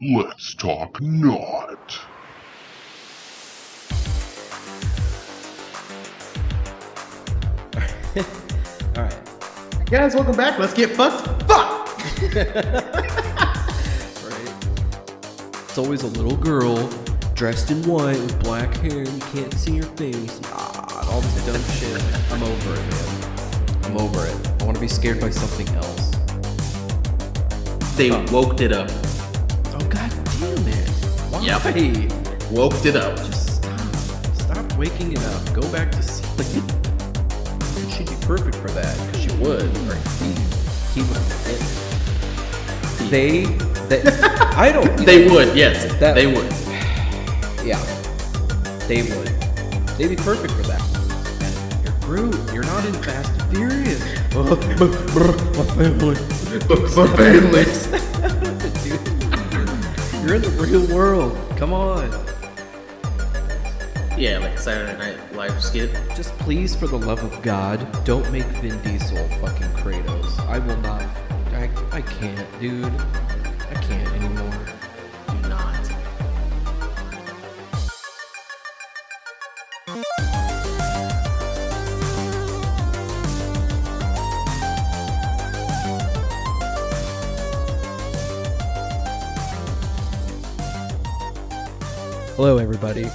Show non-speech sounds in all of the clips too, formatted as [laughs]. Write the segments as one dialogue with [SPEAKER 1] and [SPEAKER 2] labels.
[SPEAKER 1] Let's talk not.
[SPEAKER 2] All right.
[SPEAKER 3] Guys, welcome back. Let's get fucked. Fuck!
[SPEAKER 2] Right. [laughs] It's always a little girl dressed in white with black hair. You can't see her face. Ah, all this dumb shit. I'm over it, man. I'm over it. I want to be scared by something else.
[SPEAKER 3] They woke it up. Yep. Woke it up.
[SPEAKER 2] Just stop. Stop waking it up. Go back to sleep. She'd be perfect for that because she would. Right. He, he would. They, they, I don't. [laughs]
[SPEAKER 3] They would, yes.
[SPEAKER 2] That-
[SPEAKER 3] they would.
[SPEAKER 2] Yeah. They would. They'd be perfect for that. You're Groot. You're not in Fast and Furious. [laughs] My family. [laughs]
[SPEAKER 3] For family.
[SPEAKER 2] You're in the real world. Come on.
[SPEAKER 3] Yeah, like a Saturday Night Live skit.
[SPEAKER 2] Just please, for the love of God, don't make Vin Diesel fucking Kratos. I will not. I, I can't, dude. I can't everybody.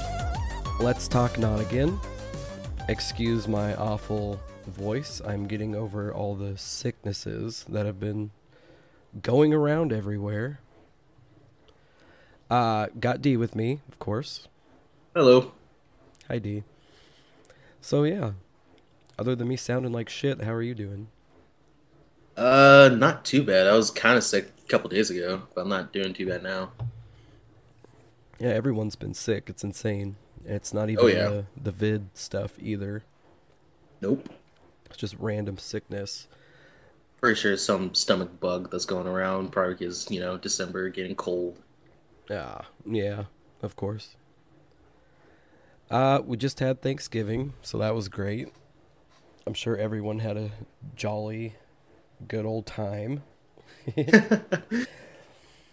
[SPEAKER 2] Let's talk not again. Excuse my awful voice. I'm getting over all the sicknesses that have been going around everywhere. Uh, got D with me, of course.
[SPEAKER 3] Hello.
[SPEAKER 2] Hi, D. So, yeah. Other than me sounding like shit, how are you doing?
[SPEAKER 3] Uh, not too bad. I was kind of sick a couple days ago, but I'm not doing too bad now.
[SPEAKER 2] Yeah, everyone's been sick. It's insane. It's not even
[SPEAKER 3] Oh, yeah.
[SPEAKER 2] the, the vid stuff either.
[SPEAKER 3] Nope.
[SPEAKER 2] It's just random sickness.
[SPEAKER 3] Pretty sure it's some stomach bug that's going around, probably because, you know, December getting cold.
[SPEAKER 2] Ah, yeah, of course. Uh, we just had Thanksgiving, so that was great. I'm sure everyone had a jolly, good old time. [laughs] [laughs]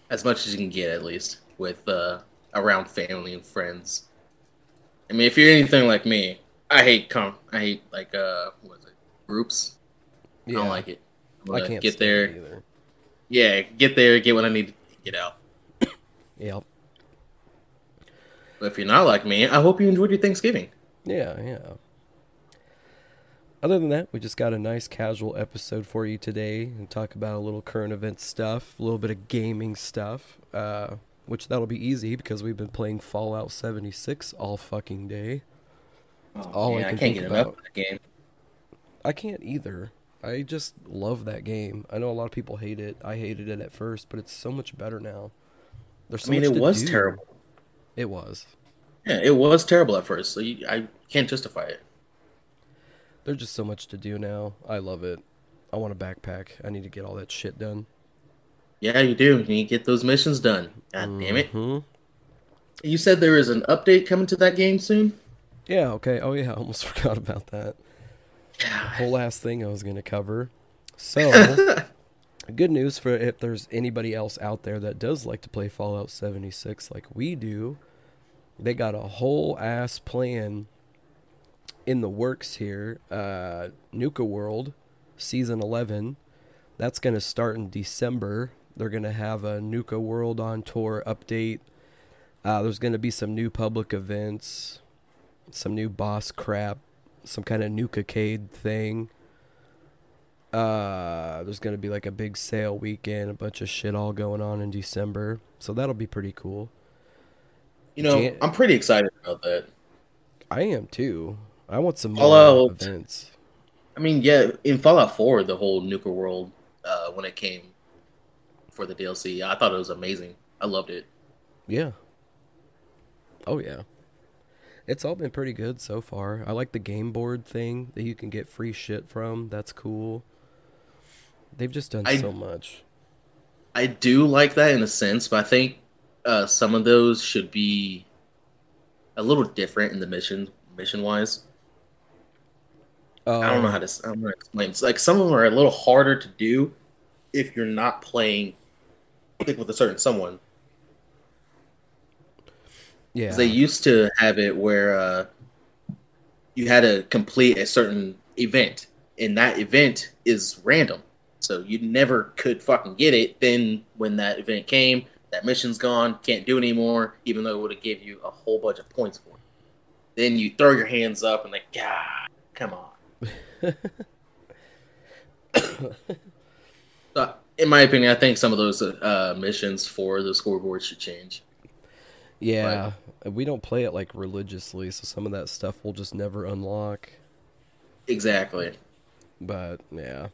[SPEAKER 3] as much as you can get, at least, with, uh, around family and friends. I mean, if you're anything like me, I hate com- I hate like uh, what is it? Groups. I don't like it.
[SPEAKER 2] I can't
[SPEAKER 3] get there.
[SPEAKER 2] either.
[SPEAKER 3] Yeah, get there, get what I need to get out.
[SPEAKER 2] Yep.
[SPEAKER 3] But if you're not like me, I hope you enjoyed your Thanksgiving.
[SPEAKER 2] Yeah, yeah. Other than that, we just got a nice casual episode for you today and talk about a little current event stuff, a little bit of gaming stuff, uh, which that'll be easy because we've been playing Fallout 76 all fucking day. Oh, all I
[SPEAKER 3] Man,
[SPEAKER 2] can
[SPEAKER 3] can't
[SPEAKER 2] think
[SPEAKER 3] get
[SPEAKER 2] about.
[SPEAKER 3] enough of that game.
[SPEAKER 2] I can't either. I just love that game. I know a lot of people hate it. I hated it at first, but it's so much better now. There's so
[SPEAKER 3] I mean, it was
[SPEAKER 2] do.
[SPEAKER 3] terrible.
[SPEAKER 2] It was.
[SPEAKER 3] Yeah, it was terrible at first. So you, I can't justify it.
[SPEAKER 2] There's just so much to do now. I love it. I want a backpack. I need to get all that shit done.
[SPEAKER 3] Yeah, you do. You need to get those missions done. God damn it!
[SPEAKER 2] hmm
[SPEAKER 3] You said there is an update coming to that game soon.
[SPEAKER 2] Yeah, okay. Oh yeah, I almost [laughs] forgot about that. Whole last thing I was gonna cover. So [laughs] good news for if there's anybody else out there that does like to play Fallout 76 like we do. They got a whole ass plan in the works here. Uh Nuka World season 11. That's going to start in December. They're going to have a Nuka World on tour update. Uh, there's going to be some new public events, some new boss crap, some kind of Nuka-cade thing. Uh, there's gonna be like a big sale weekend, a bunch of shit all going on in December, so that'll be pretty cool.
[SPEAKER 3] You know,
[SPEAKER 2] Jan-
[SPEAKER 3] I'm pretty excited about that.
[SPEAKER 2] I am too. I want some more
[SPEAKER 3] Fallout.
[SPEAKER 2] events.
[SPEAKER 3] I mean, yeah, in Fallout 4, the whole Nuka World, uh, when it came for the DLC, I thought it was amazing. I loved it.
[SPEAKER 2] Yeah. Oh yeah. It's all been pretty good so far. I like the game board thing that you can get free shit from. That's cool. They've just done
[SPEAKER 3] I-
[SPEAKER 2] so much.
[SPEAKER 3] I do like that in a sense, but I think uh, some of those should be a little different in the mission mission wise.
[SPEAKER 2] Uh,
[SPEAKER 3] I don't know how to. I don't know how to explain. It's like some of them are a little harder to do if you're not playing like with a certain someone.
[SPEAKER 2] Yeah.
[SPEAKER 3] They used to have it where uh, you had to complete a certain event, and that event is random. So you never could fucking get it. Then when that event came, that mission's gone, can't do it anymore, even though it would have gave you a whole bunch of points for it. Then you throw your hands up and like, God, come on. In my opinion, I think some of those uh, missions for the scoreboard should change.
[SPEAKER 2] yeah. We don't play it like religiously, so some of that stuff we'll just never unlock.
[SPEAKER 3] Exactly.
[SPEAKER 2] But yeah.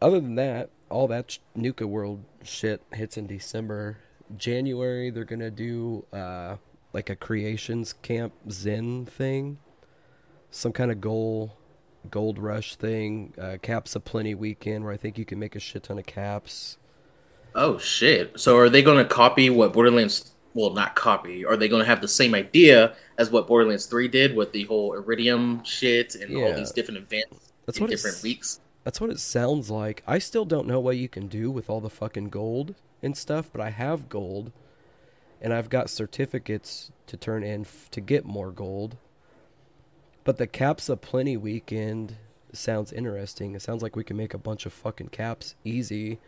[SPEAKER 2] Other than that, all that sh- Nuka World shit hits in December. January they're gonna do uh like a creations camp Zen thing, some kind of goal, gold rush thing, uh, caps a plenty weekend where I think you can make a shit ton of caps.
[SPEAKER 3] Oh shit! So are they going to copy what Borderlands? Well, not copy. Are they going to have the same idea as what Borderlands Three did with the whole Eridium shit and all these different events
[SPEAKER 2] That's
[SPEAKER 3] in
[SPEAKER 2] what
[SPEAKER 3] different weeks?
[SPEAKER 2] That's what it sounds like. I still don't know what you can do with all the fucking gold and stuff, but I have gold, and I've got certificates to turn in f- to get more gold. But the caps a plenty weekend sounds interesting. It sounds like we can make a bunch of fucking caps easy,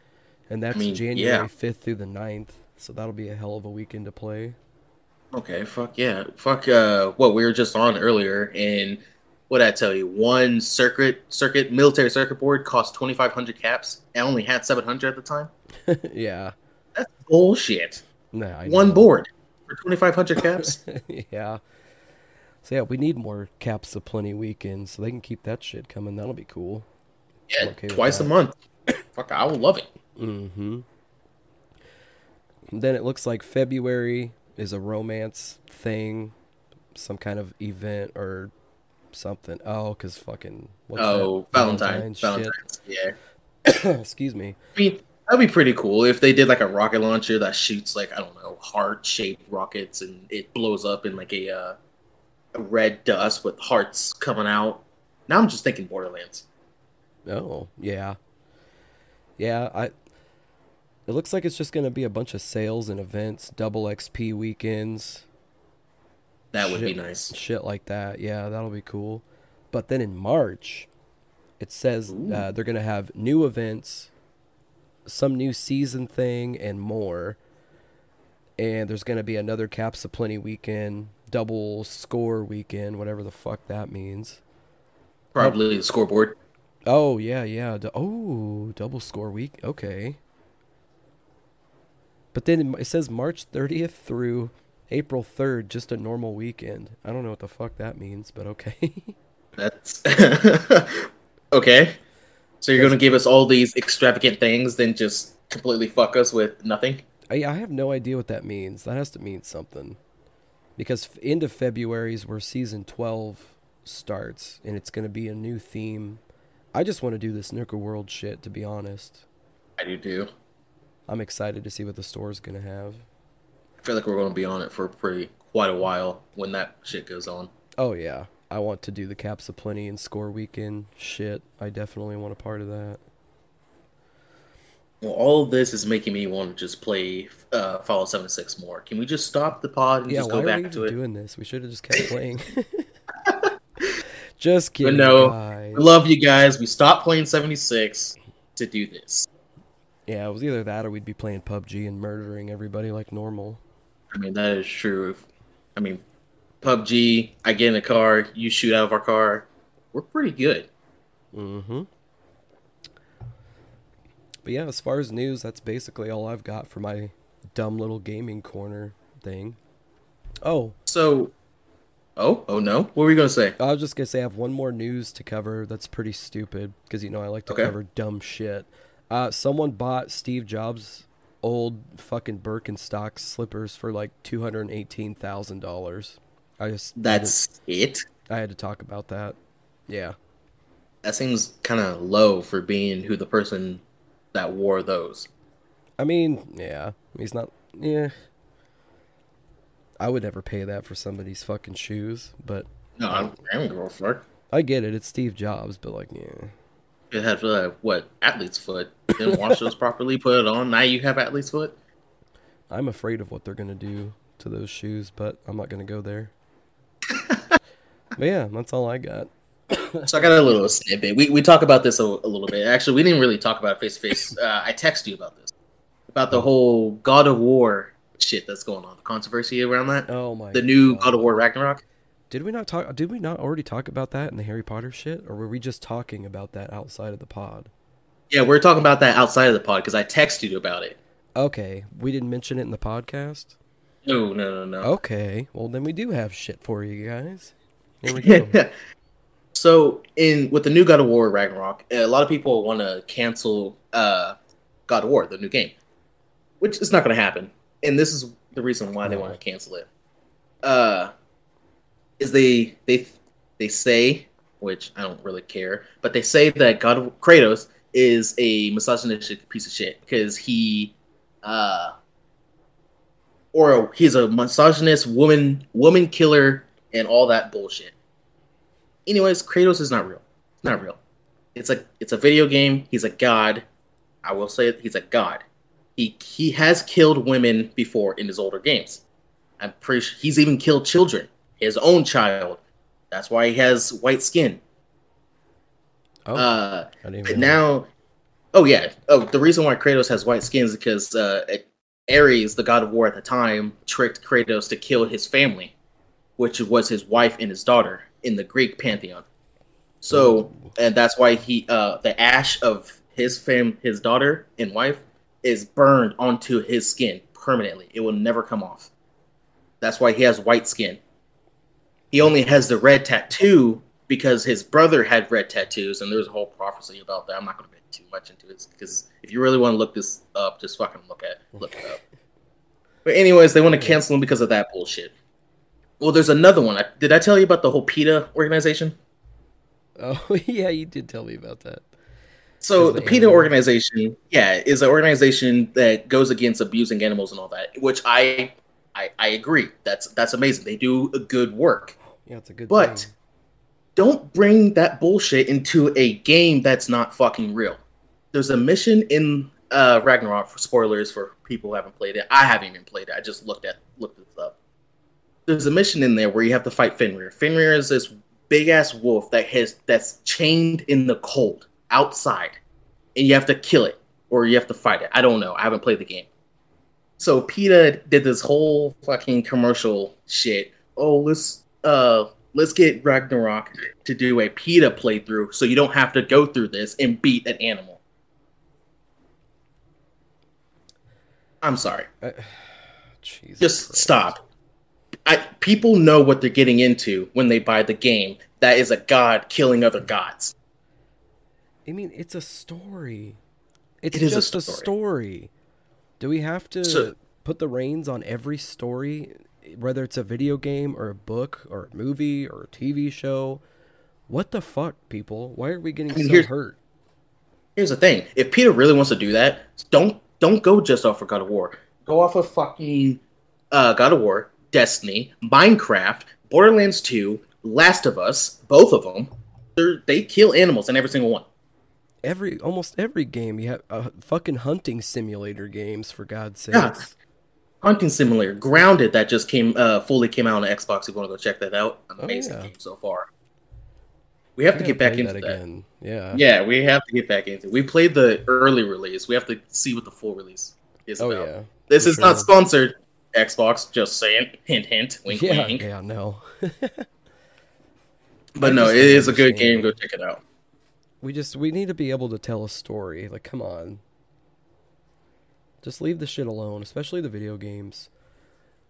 [SPEAKER 2] and that's
[SPEAKER 3] mean,
[SPEAKER 2] January
[SPEAKER 3] yeah.
[SPEAKER 2] fifth through the 9th. So that'll be a hell of a weekend to play.
[SPEAKER 3] Okay, fuck yeah, fuck. Uh, what we were just on earlier, and what I tell you, one circuit circuit military circuit board cost twenty five hundred caps. I only had seven hundred at the time. [laughs]
[SPEAKER 2] yeah.
[SPEAKER 3] That's bullshit.
[SPEAKER 2] Nah, I
[SPEAKER 3] One board for twenty five hundred caps. [laughs]
[SPEAKER 2] yeah. So yeah, we need more caps of plenty weekends so they can keep that shit coming. That'll be cool.
[SPEAKER 3] yeah,
[SPEAKER 2] okay
[SPEAKER 3] twice a month. [coughs] fuck, I will love it.
[SPEAKER 2] Mm-hmm. Then it looks like February is a romance thing, some kind of event or something. Oh, cause fucking what's
[SPEAKER 3] oh,
[SPEAKER 2] that?
[SPEAKER 3] Valentine. Valentine's, yeah. [coughs]
[SPEAKER 2] Excuse me.
[SPEAKER 3] I mean, that'd be pretty cool if they did like a rocket launcher that shoots like I don't know heart shaped rockets and it blows up in like a uh, a red dust with hearts coming out. Now I'm just thinking Borderlands.
[SPEAKER 2] Oh, yeah. Yeah, I it looks like it's just gonna be a bunch of sales and events, double XP weekends.
[SPEAKER 3] That would be nice.
[SPEAKER 2] shit like that. Yeah, that'll be cool. But then in March, it says uh, they're gonna have new events, some new season thing, and more. And there's gonna be another Caps of Plenty weekend, double score weekend, whatever the fuck that means.
[SPEAKER 3] Probably the scoreboard.
[SPEAKER 2] Oh yeah, yeah. Oh, double score week. Okay. But then it says March 30th through April 3rd, just a normal weekend. I don't know what the fuck that means, but okay. [laughs]
[SPEAKER 3] That's [laughs] okay. So you're gonna give us all these extravagant things, then just completely fuck us with nothing?
[SPEAKER 2] I, I have no idea what that means. That has to mean something. Because end of February is where season 12 starts, and it's going to be a new theme. I just want to do this Nuka World shit, to be honest.
[SPEAKER 3] I do too.
[SPEAKER 2] I'm excited to see what the store's going to have.
[SPEAKER 3] I feel like we're gonna be on it for pretty quite a while when that shit goes on.
[SPEAKER 2] Oh, yeah. I want to do the Caps of Plenty and Score Weekend shit. I definitely want a part of that.
[SPEAKER 3] Well, all of this is making me want to just play uh, Fallout 76 more. Can we just stop the pod and
[SPEAKER 2] yeah,
[SPEAKER 3] just go back to it?
[SPEAKER 2] doing this? We should have just kept playing. [laughs] [laughs] just kidding,
[SPEAKER 3] no,
[SPEAKER 2] guys.
[SPEAKER 3] I love you guys. We stopped playing 76 to do this.
[SPEAKER 2] Yeah, it was either that or we'd be playing PUBG and murdering everybody like normal.
[SPEAKER 3] I mean, that is true. I mean, PUBG, I get in a car, you shoot out of our car. We're pretty good.
[SPEAKER 2] Mm-hmm. But yeah, as far as news, that's basically all I've got for my dumb little gaming corner thing. Oh,
[SPEAKER 3] So, oh, oh no. What were we going to say?
[SPEAKER 2] I was just gonna say I have one more news to cover that's pretty stupid because you know I like to
[SPEAKER 3] Okay.
[SPEAKER 2] cover dumb shit. Uh, someone bought Steve Jobs' old fucking Birkenstock slippers for like two hundred and eighteen thousand dollars. I just to-
[SPEAKER 3] That's it?
[SPEAKER 2] I had to talk about that. Yeah.
[SPEAKER 3] That seems kind of low for being who the person that wore those.
[SPEAKER 2] I mean, yeah, he's not. Yeah, I would never pay that for somebody's fucking shoes, but
[SPEAKER 3] No, I'm, I don't give a fuck.
[SPEAKER 2] I get it. It's Steve Jobs, but like, yeah,
[SPEAKER 3] It had uh, what athlete's foot. Didn't wash those properly. Put it on. Now you have athlete's foot.
[SPEAKER 2] I'm afraid of what they're gonna do to those shoes, but I'm not gonna go there. [laughs] but yeah, that's all I got.
[SPEAKER 3] So I got a little snippet. We we talk about this a, a little bit. Actually, we didn't really talk about it face to face. Uh, I text you about this, about the whole God of War shit that's going on, the controversy around that.
[SPEAKER 2] Oh my!
[SPEAKER 3] The new God of War Ragnarok.
[SPEAKER 2] Did we not talk? Did we not already talk about that in the Harry Potter shit, or were we just talking about that outside of the pod?
[SPEAKER 3] Yeah, we're talking about that outside of the pod because I texted you about it.
[SPEAKER 2] Okay, we didn't mention it in the podcast.
[SPEAKER 3] No, no, no, no.
[SPEAKER 2] Okay, well then we do have shit for you guys. Here we [laughs] go.
[SPEAKER 3] So in with the new God of War Ragnarok, a lot of people want to cancel uh, God of War, the new game, which is not going to happen. And this is the reason why they want to cancel it. Uh, is they they they say, which I don't really care, but they say that God of Kratos is a misogynistic piece of shit because he uh or he's a misogynist woman woman killer and all that bullshit. Anyways, Kratos is not real. Not real. It's a it's a video game. He's a god. I will say it, he's a god. He he has killed women before in his older games. I'm pretty sure he's even killed children. His own child. That's why he has white skin. Oh, uh, but now, oh yeah. Oh, the reason why Kratos has white skin is because uh, Ares, the god of war at the time, tricked Kratos to kill his family, which was his wife and his daughter in the Greek pantheon. So, and that's why he, uh, the ash of his fam, his daughter and wife, is burned onto his skin permanently. It will never come off. That's why he has white skin. He only has the red tattoo because his brother had red tattoos, and there's a whole prophecy about that. I'm not going to get too much into it because if you really want to look this up, just fucking look at look it up. But anyways, they want to cancel him because of that bullshit. Well, there's another one. Did I tell you about the whole PETA organization?
[SPEAKER 2] Oh [laughs] yeah, you did tell me about that.
[SPEAKER 3] So the, the PETA organization, yeah, is an organization that goes against abusing animals and all that, which I I, I agree. That's that's amazing. They do a good work.
[SPEAKER 2] Yeah, it's a good.
[SPEAKER 3] But thing. don't bring that bullshit into a game that's not fucking real. There's a mission in uh, Ragnarok for spoilers for people who haven't played it. I haven't even played it. I just looked at looked this up. There's a mission in there where you have to fight Fenrir. Fenrir is this big ass wolf that has that's chained in the cold outside, and you have to kill it or you have to fight it. I don't know. I haven't played the game. So PETA did this whole fucking commercial shit. Oh, let's uh let's get Ragnarok to do a PETA playthrough so you don't have to go through this and beat an animal. I'm sorry. [sighs] Uh, Just Christ. stop. I, people know what they're getting into when they buy the game. That is a god killing other gods.
[SPEAKER 2] I mean, it's a story. It's it just a story. a story. Do we have to so, put the reins on every story, whether it's a video game or a book or a movie or a TV show? What the fuck, people? Why are we getting so here's, hurt?
[SPEAKER 3] Here's the thing: if PETA really wants to do that, don't don't go just off of God of War. Go off of fucking uh, God of War, Destiny, Minecraft, Borderlands 2, Last of Us, both of them. They kill animals in every single one
[SPEAKER 2] every almost every game you have uh, fucking hunting simulator games for God's sake. Yeah.
[SPEAKER 3] Hunting simulator, Grounded that just came uh fully came out on Xbox. If you want to go check that out, amazing oh, yeah. game so far. We have I to get back into that, that again.
[SPEAKER 2] Yeah,
[SPEAKER 3] yeah, we have to get back into. It. We played the early release. We have to see what the full release is oh, about. Yeah, this is sure. not sponsored. Xbox, just saying. Hint, hint. Wink,
[SPEAKER 2] yeah,
[SPEAKER 3] wink.
[SPEAKER 2] Yeah, no. [laughs]
[SPEAKER 3] but no, it is a good game. Go check it out.
[SPEAKER 2] We just we need to be able to tell a story. Like, come on. Just leave the shit alone, especially the video games.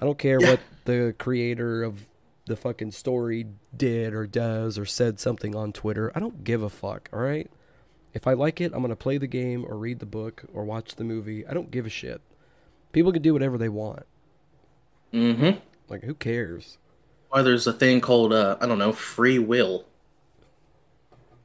[SPEAKER 2] I don't care yeah. what the creator of the fucking story did or does or said something on Twitter. I don't give a fuck, all right? If I like it, I'm going to play the game or read the book or watch the movie. I don't give a shit. People can do whatever they want.
[SPEAKER 3] Mhm.
[SPEAKER 2] Like who cares?
[SPEAKER 3] Why there's a thing called uh, I don't know, free will.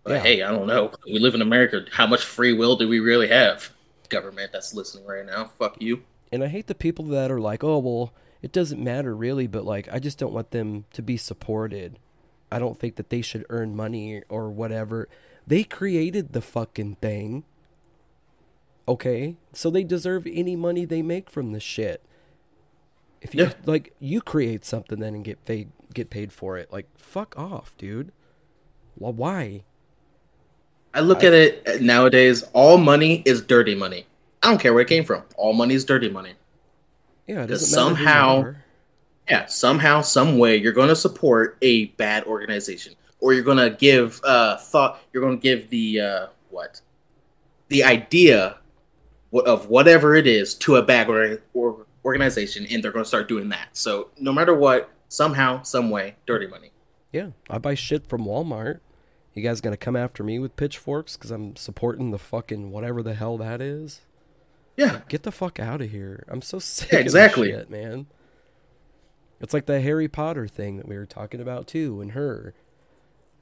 [SPEAKER 3] But yeah. hey, I don't know. We live in America. How much free will do we really have? Government that's listening right now. Fuck you.
[SPEAKER 2] And I hate the people that are like, oh, well, it doesn't matter really, but like, I just don't want them to be supported. I don't think that they should earn money or whatever. They created the fucking thing. Okay? So they deserve any money they make from the shit. If you
[SPEAKER 3] Yeah.
[SPEAKER 2] like, you create something then and get paid get paid for it. Like, fuck off, dude. Well, why?
[SPEAKER 3] I look at it nowadays. All money is dirty money. I don't care where it came from. All money is dirty money.
[SPEAKER 2] Yeah,
[SPEAKER 3] Because
[SPEAKER 2] doesn't matter who you
[SPEAKER 3] somehow- Yeah, somehow, some way, you're going to support a bad organization, or you're going to give uh thought. You're going to give the uh what, the idea of whatever it is to a bad or, or organization, and they're going to start doing that. So no matter what, somehow, some way, dirty money.
[SPEAKER 2] Yeah, I buy shit from Walmart. You guys gonna come after me with pitchforks because I'm supporting the fucking whatever the hell that is?
[SPEAKER 3] Yeah,
[SPEAKER 2] Get the fuck out of here! I'm so [laughs] sick
[SPEAKER 3] Yeah,
[SPEAKER 2] of
[SPEAKER 3] exactly.
[SPEAKER 2] shit, man. It's like the Harry Potter thing that we were talking about too, and her.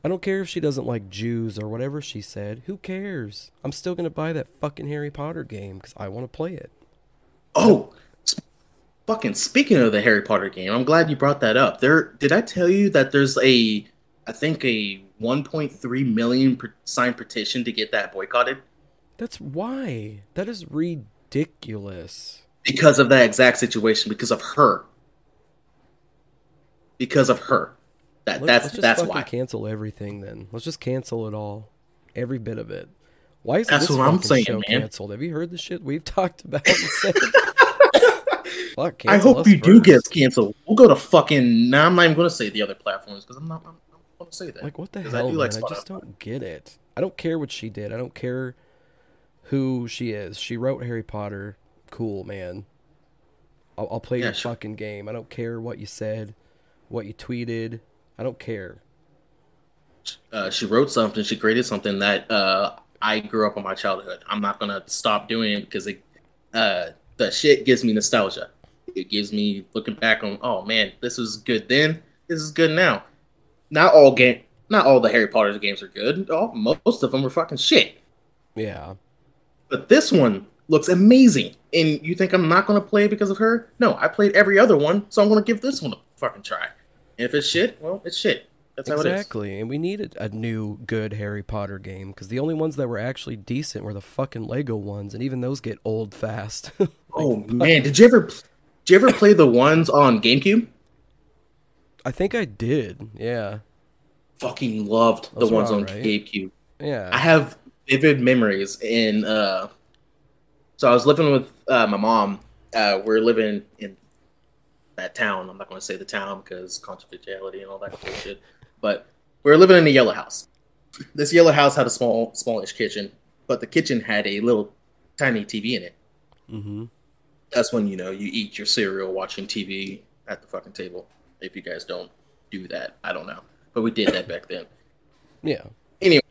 [SPEAKER 2] I don't care if she doesn't like Jews or whatever she said. Who cares? I'm still gonna buy that fucking Harry Potter game because I want to play it.
[SPEAKER 3] Oh, fucking speaking of the Harry Potter game, I'm glad you brought that up. There, did I tell you that there's a, I think a 1.3 million per- signed petition to get that boycotted
[SPEAKER 2] That's why. That is ridiculous.
[SPEAKER 3] because of that exact situation, because of her, because of her. That
[SPEAKER 2] Let's,
[SPEAKER 3] that's
[SPEAKER 2] let's just
[SPEAKER 3] that's why.
[SPEAKER 2] cancel everything then. Let's just cancel it all, every bit of it. Why is
[SPEAKER 3] That's
[SPEAKER 2] this
[SPEAKER 3] what I'm saying,
[SPEAKER 2] show
[SPEAKER 3] man.
[SPEAKER 2] canceled? Have you heard the shit we've [laughs] talked about? Fuck,
[SPEAKER 3] I hope you do
[SPEAKER 2] first.
[SPEAKER 3] get canceled. We'll go to fucking. Nah, I'm not even going to say the other platforms because I'm not. I'm not going to say that.
[SPEAKER 2] Like what the
[SPEAKER 3] 'Cause I
[SPEAKER 2] hell,
[SPEAKER 3] do like
[SPEAKER 2] I just don't get it. I don't care what she did. I don't care who she is. She wrote Harry Potter. Cool, man. I'll, I'll play
[SPEAKER 3] Yeah,
[SPEAKER 2] your
[SPEAKER 3] sure.
[SPEAKER 2] fucking game. I don't care what you said, what you tweeted. I don't care.
[SPEAKER 3] uh, she wrote something, she created something that uh, I grew up in my childhood. I'm not gonna stop doing it because it, uh, the shit gives me nostalgia. It gives me looking back on, oh man, this was good then. This is good now. Not all game, not all the Harry Potter games are good. All, most of them are fucking shit.
[SPEAKER 2] Yeah.
[SPEAKER 3] But this one looks amazing. And you think I'm not gonna play because of her? No, I played every other one, so I'm gonna give this one a fucking try. And if it's shit, well, it's shit. That's how it is.
[SPEAKER 2] Exactly, and we needed a new good Harry Potter game because the only ones that were actually decent were the fucking Lego ones, and even those get old fast. [laughs]
[SPEAKER 3] Oh man, did you ever did you ever play the ones on GameCube?
[SPEAKER 2] I think I did. Yeah,
[SPEAKER 3] Fucking loved the
[SPEAKER 2] Those were
[SPEAKER 3] ones on
[SPEAKER 2] alright.
[SPEAKER 3] GameCube.
[SPEAKER 2] Yeah.
[SPEAKER 3] I have vivid memories in uh so I was living with uh, my mom. Uh we're living in that town. I'm not gonna say the town because confidentiality and all that bullshit. But we were living in a yellow house. This yellow house had a small smallish kitchen, but the kitchen had a little tiny TV in it.
[SPEAKER 2] Mm-hmm.
[SPEAKER 3] That's when you know you eat your cereal watching TV at the fucking table. If you guys don't do that, I don't know, but we did that back then. [laughs]
[SPEAKER 2] Yeah.
[SPEAKER 3] Anyway,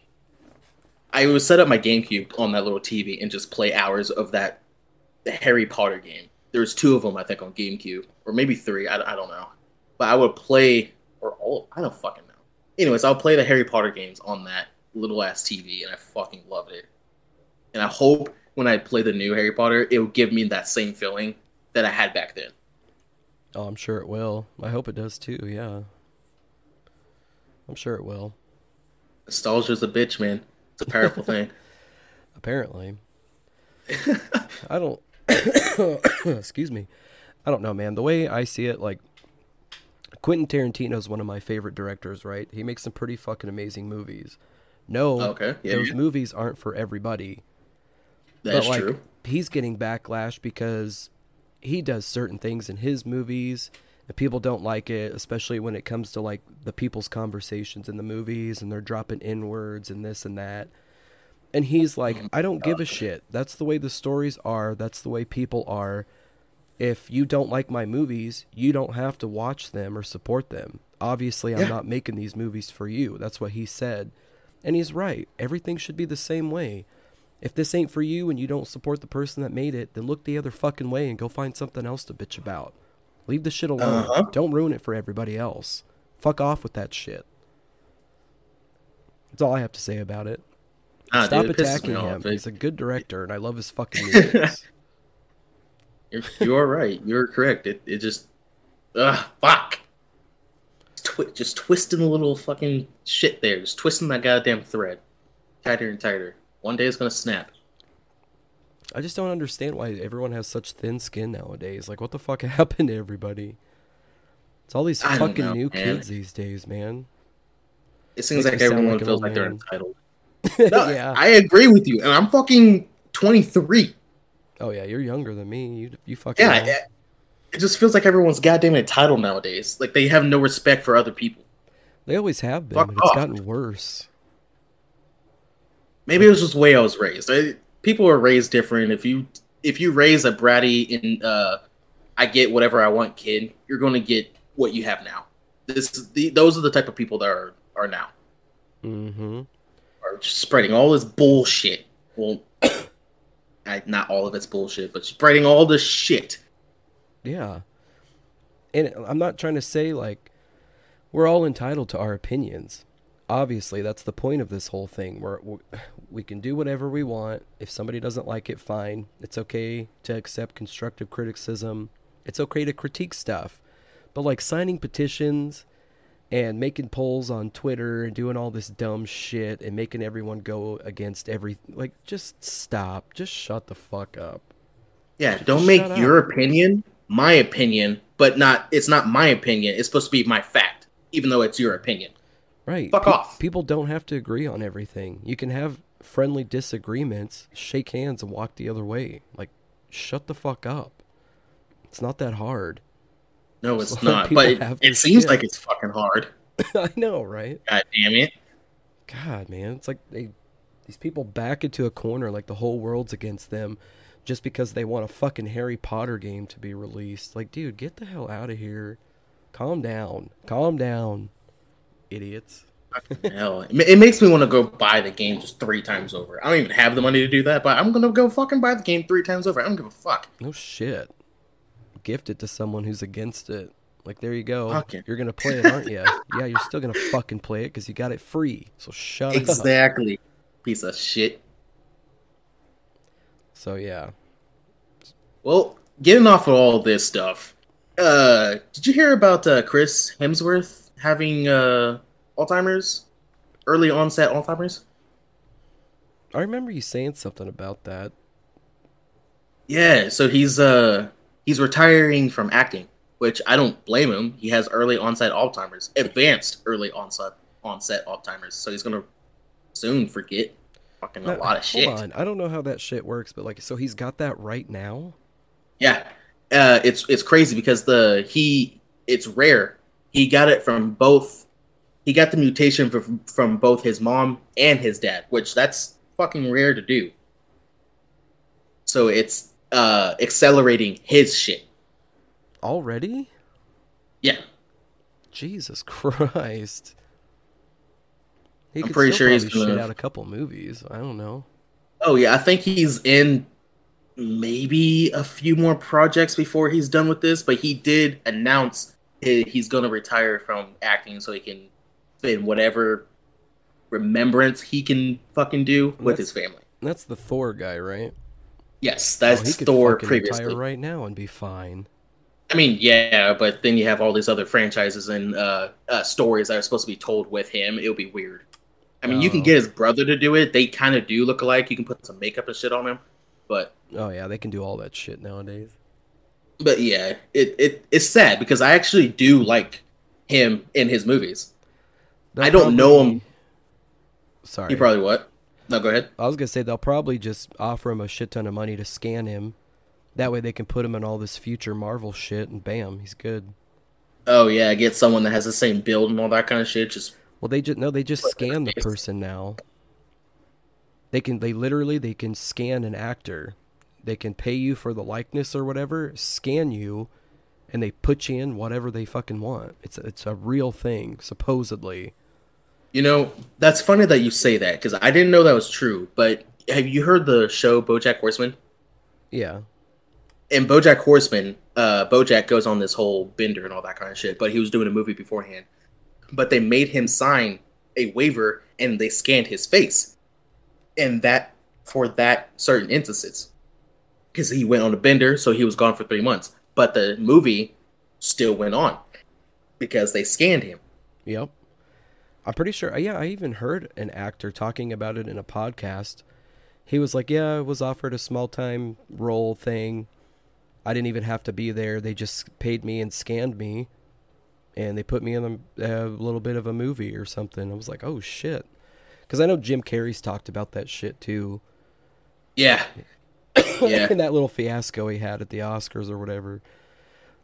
[SPEAKER 3] I would set up my GameCube on that little TV and just play hours of that the Harry Potter game. There's two of them, I think, on GameCube, or maybe three. I, I don't know, but I would play or all. I don't fucking know. Anyways, I'll play the Harry Potter games on that little ass TV, and I fucking loved it. And I hope when I play the new Harry Potter, it will give me that same feeling that I had back then.
[SPEAKER 2] Oh, I'm sure it will. I hope it does too. Yeah. I'm sure it will.
[SPEAKER 3] Nostalgia's a bitch, man. It's a powerful thing. [laughs]
[SPEAKER 2] Apparently. [laughs] I don't. [coughs] excuse me. I don't know, man. The way I see it, like Quentin Tarantino is one of my favorite directors. Right? He makes some pretty fucking amazing movies. No,
[SPEAKER 3] Okay, yeah,
[SPEAKER 2] those
[SPEAKER 3] yeah.
[SPEAKER 2] movies aren't for everybody.
[SPEAKER 3] That's
[SPEAKER 2] like
[SPEAKER 3] true.
[SPEAKER 2] he's getting backlash because he does certain things in his movies and people don't like it especially when it comes to like the people's conversations in the movies and they're dropping in words and this and that. And he's like i don't give a shit. That's the way the stories are. That's the way people are. If you don't like my movies you don't have to watch them or support them. Obviously i'm
[SPEAKER 3] Yeah.
[SPEAKER 2] not making these movies for you. That's what he said. And he's right. Everything should be the same way if this ain't for you and you don't support the person that made it, then look the other fucking way and go find something else to bitch about. Leave the shit alone.
[SPEAKER 3] Uh-huh.
[SPEAKER 2] Don't ruin it for everybody else. Fuck off with that shit. That's all I have to say about it.
[SPEAKER 3] Nah,
[SPEAKER 2] Stop
[SPEAKER 3] dude,
[SPEAKER 2] attacking him.
[SPEAKER 3] off.
[SPEAKER 2] He's a good director and I love his fucking [laughs] movies.
[SPEAKER 3] You're, you are right. You're correct. It, it just, ugh, fuck. Twi- just twisting a little fucking shit there. Just twisting that goddamn thread, tighter and tighter. One day it's gonna snap.
[SPEAKER 2] I just don't understand why everyone has such thin skin nowadays. Like, what the fuck [laughs] happened to everybody? It's all these
[SPEAKER 3] I
[SPEAKER 2] fucking
[SPEAKER 3] know,
[SPEAKER 2] new
[SPEAKER 3] man.
[SPEAKER 2] kids these days, man.
[SPEAKER 3] It seems
[SPEAKER 2] Makes
[SPEAKER 3] like everyone
[SPEAKER 2] like
[SPEAKER 3] feels like they're entitled. [laughs] No,
[SPEAKER 2] yeah.
[SPEAKER 3] I agree with you, and I'm fucking 23.
[SPEAKER 2] Oh yeah, you're younger than me. You you fucking
[SPEAKER 3] Yeah, it, it just feels like everyone's goddamn entitled nowadays. Like they have no respect for other people.
[SPEAKER 2] They always have been,
[SPEAKER 3] Fuck
[SPEAKER 2] but it's gotten worse.
[SPEAKER 3] Maybe it was just the way I was raised. I, people are raised different. If you if you raise a bratty and uh, I get whatever I want kid, you're going to get what you have now. This the those are the type of people that are are now
[SPEAKER 2] Mm-hmm.
[SPEAKER 3] are spreading all this bullshit. Well, [coughs] I, not all of it's bullshit, but spreading all this shit.
[SPEAKER 2] Yeah. And I'm not trying to say like we're all entitled to our opinions. Obviously, that's the point of this whole thing. Where we can do whatever we want. If somebody doesn't like it, fine. It's okay to accept constructive criticism. It's okay to critique stuff. But like signing petitions and making polls on Twitter and doing all this dumb shit and making everyone go against every like just stop. Just shut the fuck up.
[SPEAKER 3] Yeah,
[SPEAKER 2] Just
[SPEAKER 3] don't make
[SPEAKER 2] up.
[SPEAKER 3] your opinion my opinion, but not it's not my opinion. It's supposed to be my fact, even though it's your opinion.
[SPEAKER 2] Right.
[SPEAKER 3] Fuck
[SPEAKER 2] Pe-
[SPEAKER 3] off.
[SPEAKER 2] People don't have to agree on everything. You can have friendly disagreements, shake hands, and walk the other way. Like, shut the fuck up. It's not that hard.
[SPEAKER 3] No,
[SPEAKER 2] Just
[SPEAKER 3] it's [laughs] not. But it, it seems
[SPEAKER 2] shit.
[SPEAKER 3] like it's fucking hard. [laughs]
[SPEAKER 2] I know, right?
[SPEAKER 3] God damn it.
[SPEAKER 2] God, man, it's like they these people back into a corner like the whole world's against them just because they want a fucking Harry Potter game to be released. Like, dude, get the hell out of here. Calm down. Calm down. Idiots.
[SPEAKER 3] Hell, it makes me want to go buy the game just three times over. I don't even have the money to do that, but I'm gonna go fucking buy the game three times over. I don't give a fuck.
[SPEAKER 2] No shit. Gift it to someone who's against it. Like, there you go.
[SPEAKER 3] Fuck it.
[SPEAKER 2] You're gonna play it, aren't you? [laughs] yeah, you're still gonna fucking play it because you got it free. So shut up.
[SPEAKER 3] Exactly. Piece of shit.
[SPEAKER 2] So yeah.
[SPEAKER 3] Well, getting off of all this stuff, uh, did you hear about uh, Chris Hemsworth having uh, Alzheimer's, early onset Alzheimer's?
[SPEAKER 2] I remember you saying something about that.
[SPEAKER 3] Yeah, so he's uh he's retiring from acting, which I don't blame him. He has early onset Alzheimer's, advanced early onset onset Alzheimer's, so he's gonna soon forget fucking a lot of shit.
[SPEAKER 2] On. I don't know how that shit works, but like, so he's got that right now?
[SPEAKER 3] Yeah, uh, it's it's crazy because the he it's rare. He got it from both. He got the mutation from from both his mom and his dad, which that's fucking rare to do. So it's uh accelerating his shit.
[SPEAKER 2] Already?
[SPEAKER 3] Yeah,
[SPEAKER 2] Jesus [laughs] Christ. He
[SPEAKER 3] I'm pretty sure he's
[SPEAKER 2] probably shit
[SPEAKER 3] gonna-
[SPEAKER 2] out a couple movies. I don't know.
[SPEAKER 3] Oh yeah, I think he's in maybe a few more projects before he's done with this, but he did announce he's going to retire from acting so he can spend whatever remembrance he can fucking do with his family.
[SPEAKER 2] That's the Thor guy, right?
[SPEAKER 3] Yes,
[SPEAKER 2] Oh,
[SPEAKER 3] that's
[SPEAKER 2] he could
[SPEAKER 3] Thor
[SPEAKER 2] fucking
[SPEAKER 3] previously.
[SPEAKER 2] retire right now and be fine.
[SPEAKER 3] I mean, yeah, but then you have all these other franchises and uh, uh, stories that are supposed to be told with him. It would be weird. I mean, you can
[SPEAKER 2] Oh.
[SPEAKER 3] get his brother to do it. They kind of do look alike. You can put some makeup and shit on him, but
[SPEAKER 2] Oh yeah, they can do all that shit nowadays.
[SPEAKER 3] but yeah, it, it it's sad because I actually do like him in his movies. I don't know him.
[SPEAKER 2] Sorry.
[SPEAKER 3] He probably what? No, go ahead.
[SPEAKER 2] I was gonna say they'll probably just offer him a shit ton of money to scan him. That way they can put him in all this future Marvel shit, and bam, he's good.
[SPEAKER 3] Oh yeah, get someone that has the same build and all that kind of shit. Just
[SPEAKER 2] Well, they just no, they just scan the person now. They can, they literally, they can scan an actor. They can pay you for the likeness or whatever, scan you, and they put you in whatever they fucking want. It's it's a real thing, supposedly.
[SPEAKER 3] You know, that's funny that you say that because I didn't know that was true. But have you heard the show BoJack Horseman?
[SPEAKER 2] Yeah.
[SPEAKER 3] in BoJack Horseman, uh, BoJack goes on this whole bender and all that kind of shit. But he was doing a movie beforehand. But they made him sign a waiver and they scanned his face, and that for that certain instances, because he went on a bender, so he was gone for three months. But the movie still went on because they scanned him.
[SPEAKER 2] Yep. I'm pretty sure. Yeah, I even heard an actor talking about it in a podcast. he was like, "Yeah, I was offered a small time role thing. I didn't even have to be there. They just paid me and scanned me, and they put me in a, a little bit of a movie or something." I was like, "Oh shit," because I know Jim Carrey's talked about that shit too.
[SPEAKER 3] Yeah. [coughs] Yeah.
[SPEAKER 2] in that little fiasco he had at the Oscars or whatever.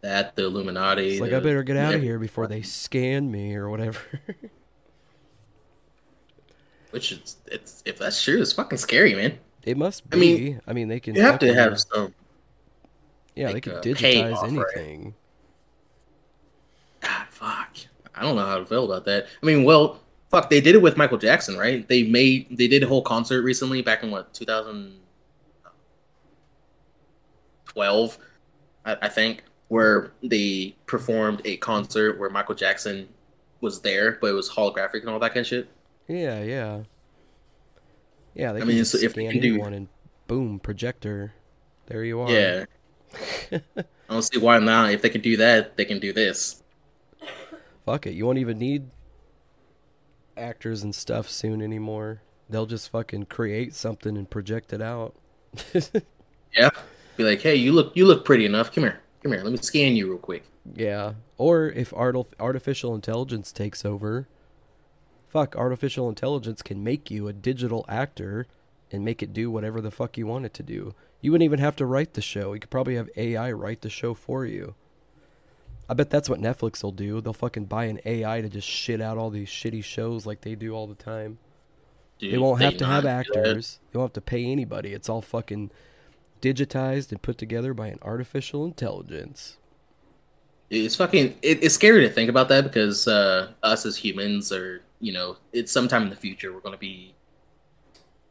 [SPEAKER 3] That the Illuminati.
[SPEAKER 2] It's like
[SPEAKER 3] the-
[SPEAKER 2] I better get out of here before they scan me or whatever. [laughs]
[SPEAKER 3] Which is it's if that's true, it's fucking scary, man.
[SPEAKER 2] it must be.
[SPEAKER 3] I mean,
[SPEAKER 2] I mean, they can.
[SPEAKER 3] You have to have some.
[SPEAKER 2] Yeah, they can
[SPEAKER 3] uh,
[SPEAKER 2] digitize anything.
[SPEAKER 3] God, fuck. I don't know how to feel about that. I mean, well, fuck, they did it with Michael Jackson, right? They made they did a whole concert recently, back in what 2012, I, I think, where they performed a concert where Michael Jackson was there, but it was holographic and all that kind of shit.
[SPEAKER 2] Yeah, yeah. Yeah, they
[SPEAKER 3] I mean, so if they can do-
[SPEAKER 2] anyone and boom, projector. There you are.
[SPEAKER 3] Yeah. [laughs] I don't see why not. If they can do that, they can do this.
[SPEAKER 2] Fuck it. You won't even need actors and stuff soon anymore. They'll just fucking create something and project it out. [laughs]
[SPEAKER 3] Yeah. Be like, hey, you look you look pretty enough. Come here, come here. Let me scan you real quick.
[SPEAKER 2] Yeah. Or if artificial intelligence takes over, fuck, artificial intelligence can make you a digital actor and make it do whatever the fuck you want it to do. You wouldn't even have to write the show. You could probably have AI write the show for you. I bet that's what Netflix will do. They'll fucking buy an AI to just shit out all these shitty shows like they do all the time.
[SPEAKER 3] Dude,
[SPEAKER 2] They won't have to have actors. They won't have to pay anybody. It's all fucking digitized and put together by an artificial intelligence.
[SPEAKER 3] It's fucking. It, it's scary to think about that because uh, us as humans are, you know, it's sometime in the future we're going to be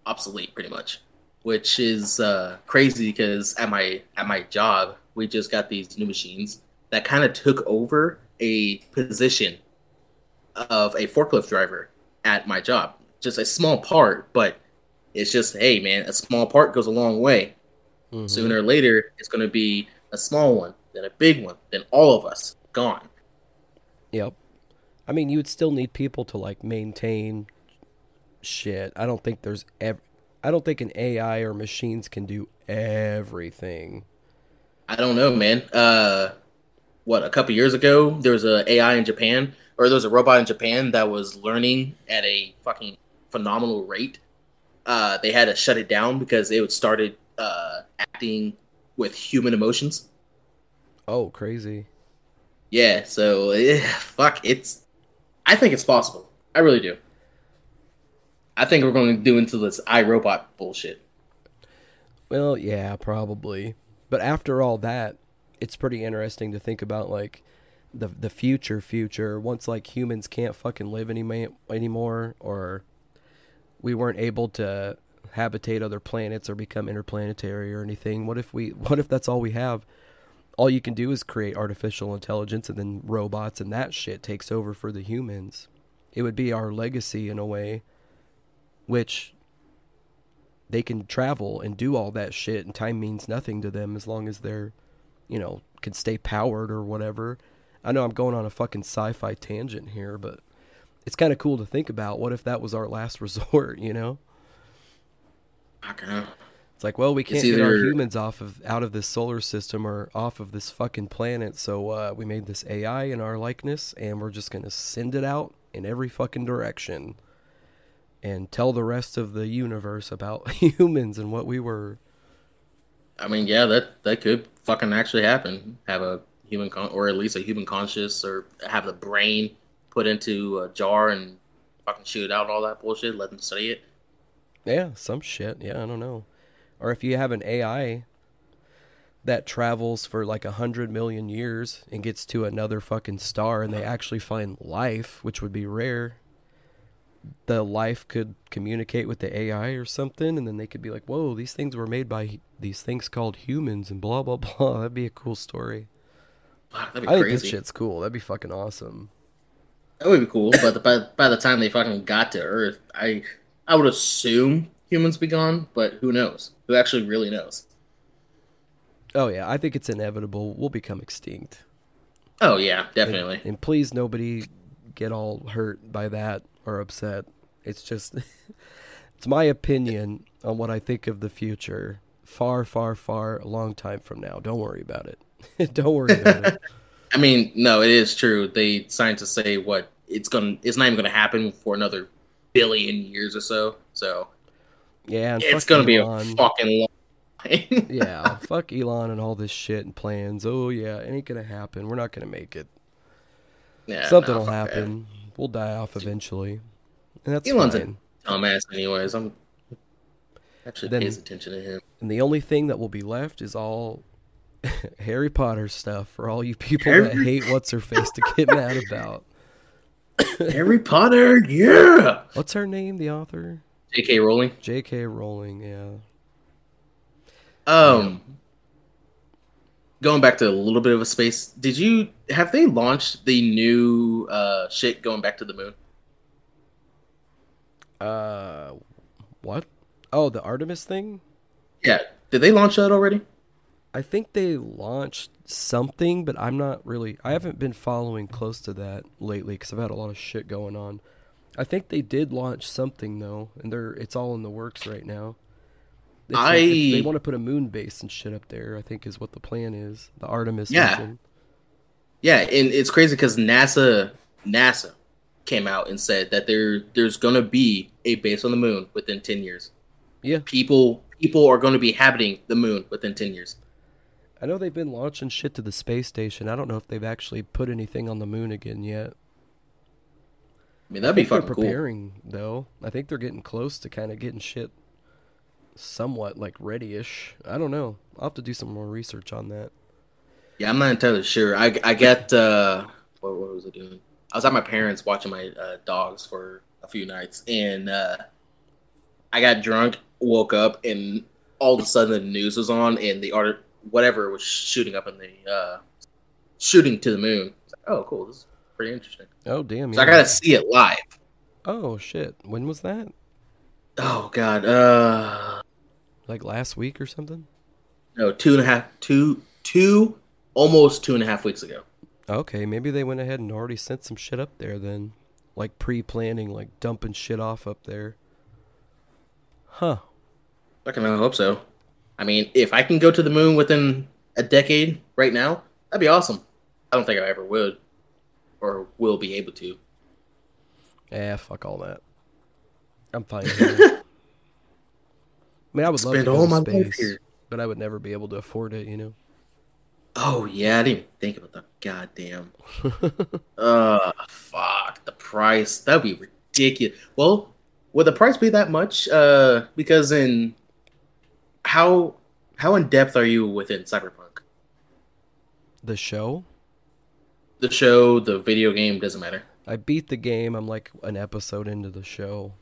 [SPEAKER 3] obsolete, pretty much, which is uh, crazy because at my at my job we just got these new machines that kind of took over a position of a forklift driver at my job. Just a small part, but it's just hey man, a small part goes a long way.
[SPEAKER 2] Mhm.
[SPEAKER 3] Sooner or later, it's going to be a small one, then a big one, then all of us gone.
[SPEAKER 2] Yep. I mean, you would still need people to like maintain shit. I don't think there's ever. I don't think an AI or machines can do everything.
[SPEAKER 3] I don't know, man. Uh, what a couple years ago, there was a AI in Japan, or there was a robot in Japan that was learning at a fucking phenomenal rate. Uh, they had to shut it down because it would started uh, acting with human emotions.
[SPEAKER 2] Oh, crazy.
[SPEAKER 3] Yeah, so eh, fuck, it's. I think it's possible. I really do. I think we're going to do into this iRobot bullshit.
[SPEAKER 2] Well, yeah, probably. But after all that, it's pretty interesting to think about like the the future future once like humans can't fucking live any anymore or we weren't able to habitate other planets or become interplanetary or anything. What if we what if that's all we have? All you can do is create artificial intelligence and then robots and that shit takes over for the humans. It would be our legacy in a way which they can travel and do all that shit and time means nothing to them as long as they're you know can stay powered or whatever. I know i'm going on a fucking sci-fi tangent here but it's kind of cool to think about what if that was our last [laughs] resort you know?
[SPEAKER 3] Fuck, uh,
[SPEAKER 2] it's like well we can't get our humans off of out of this solar system or off of this fucking planet so uh, we made this ai in our likeness and we're just gonna send it out in every fucking direction and tell the rest of the universe about [laughs] humans and what we were
[SPEAKER 3] I mean, yeah, that that could fucking actually happen. Have a human con- or at least a human conscious, or have the brain put into a jar and fucking shoot out all that bullshit. Let them study it.
[SPEAKER 2] Yeah, some shit. Yeah, I don't know. Or if you have an AI that travels for like a hundred million years and gets to another fucking star and they actually find life, which would be rare, the life could communicate with the AI or something, and then they could be like, whoa, these things were made by these things called humans and blah, blah, [laughs] blah. That'd be a cool story.
[SPEAKER 3] Be
[SPEAKER 2] I think this shit's cool. That'd be fucking awesome.
[SPEAKER 3] That would be cool. But by by the time they fucking got to Earth, I I would assume humans be gone. But who knows? Who actually really knows?
[SPEAKER 2] Oh, yeah, I think it's inevitable. We'll become extinct.
[SPEAKER 3] Oh yeah, definitely.
[SPEAKER 2] And please, nobody get all hurt by that or upset. It's just [laughs] It's my opinion on what I think of the future. Far, far, far, a long time from now. Don't worry about it. [laughs] Don't worry about it. [laughs]
[SPEAKER 3] I mean, no, it is true. They scientists say what it's gonna. It's not even gonna happen for another billion years or so. So
[SPEAKER 2] Yeah, and
[SPEAKER 3] it's gonna be a fucking long. time. [laughs]
[SPEAKER 2] yeah, fuck Elon and all this shit and plans. Oh yeah, it ain't gonna happen. We're not gonna make it.
[SPEAKER 3] yeah,
[SPEAKER 2] Something will
[SPEAKER 3] that.
[SPEAKER 2] happen. We'll die off eventually, and that's
[SPEAKER 3] Elon's a-
[SPEAKER 2] fine.
[SPEAKER 3] Dumbass, anyways. I'm actually
[SPEAKER 2] Then-
[SPEAKER 3] pays attention to him.
[SPEAKER 2] And the only thing that will be left is all [laughs] Harry Potter stuff for all you people
[SPEAKER 3] Harry-
[SPEAKER 2] that hate what's her face to get mad about. [laughs]
[SPEAKER 3] Harry Potter, yeah.
[SPEAKER 2] What's her name? The author?
[SPEAKER 3] J.K. Rowling.
[SPEAKER 2] J.K. Rowling. Yeah.
[SPEAKER 3] Um, going back to a little bit of a space. Did you have they launched the new uh shit going back to the moon?
[SPEAKER 2] Uh, what? Oh, the Artemis thing.
[SPEAKER 3] Yeah, did they launch that already?
[SPEAKER 2] I think they launched something, but I'm not really. I haven't been following close to that lately because I've had a lot of shit going on. I think they did launch something though, and they're it's all in the works right now. It's like- it's- they want to put a moon base and shit up there. I think is what the plan is. The Artemis
[SPEAKER 3] Yeah.
[SPEAKER 2] mission.
[SPEAKER 3] Yeah, and it's crazy because NASA NASA came out and said that there there's gonna be a base on the moon within ten years.
[SPEAKER 2] Yeah,
[SPEAKER 3] People people are going to be habiting the moon within ten years.
[SPEAKER 2] I know they've been launching shit to the space station. I don't know if they've actually put anything on the moon again yet.
[SPEAKER 3] I mean that'd be
[SPEAKER 2] I think they're
[SPEAKER 3] fucking cool.
[SPEAKER 2] preparing though. I think they're getting close to kind of getting shit somewhat like ready-ish. I don't know. I'll have to do some more research on that.
[SPEAKER 3] Yeah, I'm not entirely sure. I I got uh what, what was I doing? I was at my parents watching my uh, dogs for a few nights, and uh, I got drunk, woke up, and all of a sudden the news was on, and the art whatever was shooting up in the uh, shooting to the moon. Like, oh, cool. This is pretty interesting.
[SPEAKER 2] Oh damn!
[SPEAKER 3] So I gotta see it live.
[SPEAKER 2] Oh shit! When was that?
[SPEAKER 3] Oh god, uh,
[SPEAKER 2] Like last week or something?
[SPEAKER 3] no, two and a half, two, two, almost two and a half weeks ago.
[SPEAKER 2] Okay, maybe they went ahead and already sent some shit up there then, like pre-planning, like dumping shit off up there. Huh?
[SPEAKER 3] Fucking I hope so. I mean, if I can go to the moon within a decade right now, that'd be awesome. I don't think I ever would or will be able to.
[SPEAKER 2] Yeah, fuck all that. I'm fine. [laughs] Here. I mean, I would love to
[SPEAKER 3] Spend
[SPEAKER 2] go
[SPEAKER 3] all
[SPEAKER 2] to
[SPEAKER 3] my life here.
[SPEAKER 2] but I would never be able to afford it. You know.
[SPEAKER 3] Oh yeah, I didn't even think about the goddamn. [laughs] uh, fuck the price. That'd be ridiculous. Well, would the price be that much? Uh, because in how how in depth are you within Cyberpunk?
[SPEAKER 2] the show.
[SPEAKER 3] The show, the video game, doesn't matter.
[SPEAKER 2] I beat the game. I'm like an episode into the show.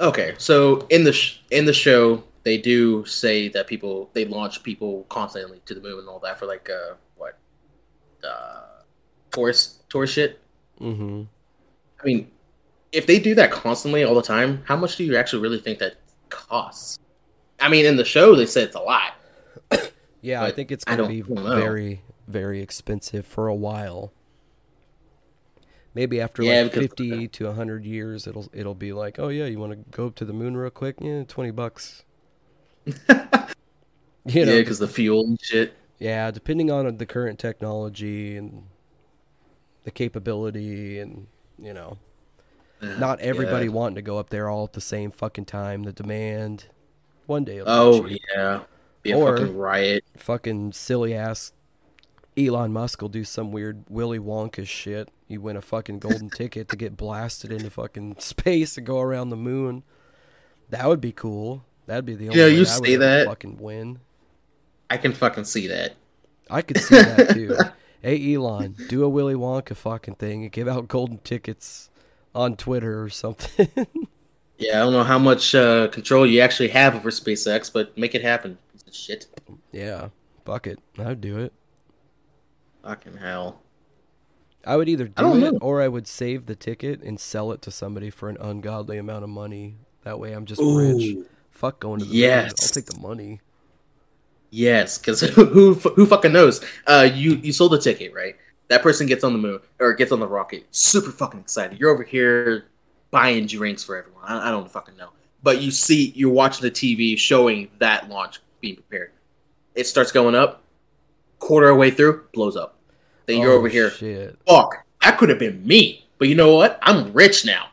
[SPEAKER 3] Okay, so in the sh- in the show, they do say that people they launch people constantly to the moon and all that for like uh what uh tourist tourist shit.
[SPEAKER 2] Mm-hmm.
[SPEAKER 3] I mean, if they do that constantly all the time, how much do you actually really think that costs? I mean, in the show they said it's a lot. [coughs]
[SPEAKER 2] Yeah, I think it's going to be
[SPEAKER 3] know.
[SPEAKER 2] very, very expensive for a while. Maybe after
[SPEAKER 3] Yeah,
[SPEAKER 2] like
[SPEAKER 3] because-
[SPEAKER 2] fifty to hundred years, it'll it'll be like, oh yeah, you want to go up to the moon real quick? Yeah, twenty bucks. [laughs] You know,
[SPEAKER 3] yeah, because the fuel and shit.
[SPEAKER 2] yeah, depending on the current technology and the capability, and you know, not everybody
[SPEAKER 3] Yeah.
[SPEAKER 2] wanting to go up there all at the same fucking time. The demand. One day. It'll
[SPEAKER 3] Oh
[SPEAKER 2] be
[SPEAKER 3] yeah, be a
[SPEAKER 2] Or-
[SPEAKER 3] fucking riot.
[SPEAKER 2] fucking silly ass Elon Musk will do some weird Willy Wonka shit. You win a fucking golden ticket to get blasted into fucking [laughs] space and go around the moon. That would be cool. That'd be the only
[SPEAKER 3] Yeah,
[SPEAKER 2] way
[SPEAKER 3] you say that.
[SPEAKER 2] fucking win.
[SPEAKER 3] I can fucking see that.
[SPEAKER 2] I could see that [laughs] too. hey Elon, do a Willy Wonka fucking thing and give out golden tickets on Twitter or something. [laughs]
[SPEAKER 3] Yeah, I don't know how much uh, control you actually have over SpaceX, but make it happen. Shit.
[SPEAKER 2] yeah, fuck it. I'd do it.
[SPEAKER 3] Fucking hell.
[SPEAKER 2] I would either
[SPEAKER 3] don't
[SPEAKER 2] it
[SPEAKER 3] know.
[SPEAKER 2] or I would save the ticket and sell it to somebody for an ungodly amount of money. That way I'm just
[SPEAKER 3] Ooh.
[SPEAKER 2] rich. Fuck going to the moon.
[SPEAKER 3] Yes.
[SPEAKER 2] I'll take the money.
[SPEAKER 3] Yes, because [laughs] who who fucking knows? Uh, you you sold a ticket, right? That person gets on the moon or gets on the rocket, super fucking excited. You're over here buying drinks for everyone. I, I don't fucking know. but you see you're watching the TV showing that launch being prepared. It starts going up, quarter of the way through, blows up. Then you're
[SPEAKER 2] Oh,
[SPEAKER 3] over here.
[SPEAKER 2] Shit.
[SPEAKER 3] Fuck, that could have been me. But you know what? I'm rich now.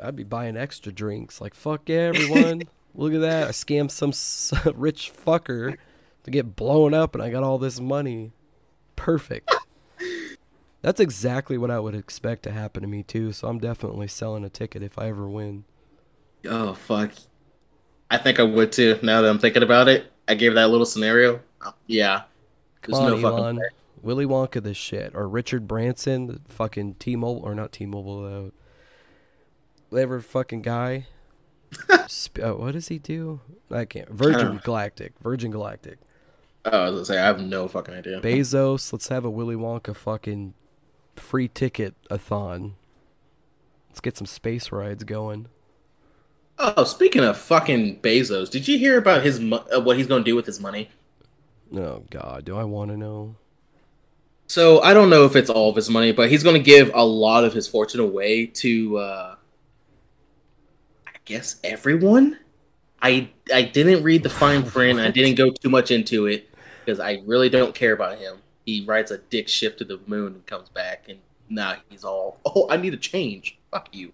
[SPEAKER 2] I'd be buying extra drinks. Like, fuck yeah, everyone. [laughs] Look at that. I scammed some [laughs] rich fucker to get blown up, and I got all this money. Perfect. [laughs] That's exactly what I would expect to happen to me, too. So I'm definitely selling a ticket if I ever win.
[SPEAKER 3] Oh fuck. I think I would too. Now that I'm thinking about it, I gave that little scenario. Uh, yeah. There's
[SPEAKER 2] on,
[SPEAKER 3] no fucking way.
[SPEAKER 2] Willy Wonka this shit. Or Richard Branson, the fucking T-Mobile, or not T-Mobile, uh, whatever fucking guy. [laughs] Sp- uh, what does he do? I can't. Virgin Galactic. Virgin Galactic.
[SPEAKER 3] Oh, I was gonna say I have no fucking idea.
[SPEAKER 2] Bezos, let's have a Willy Wonka fucking free ticket a thon. Let's get some space rides going.
[SPEAKER 3] Oh, speaking of fucking Bezos, did you hear about his mo- uh, what he's gonna do with his money?
[SPEAKER 2] Oh god, do I want to know?
[SPEAKER 3] So I don't know if it's all of his money, but he's gonna give a lot of his fortune away to, uh, I guess everyone. I I didn't read the fine print. I didn't go too much into it because I really don't care about him. He rides a dick ship to the moon and comes back, and now he's all, [laughs] oh, I need a change. Fuck you.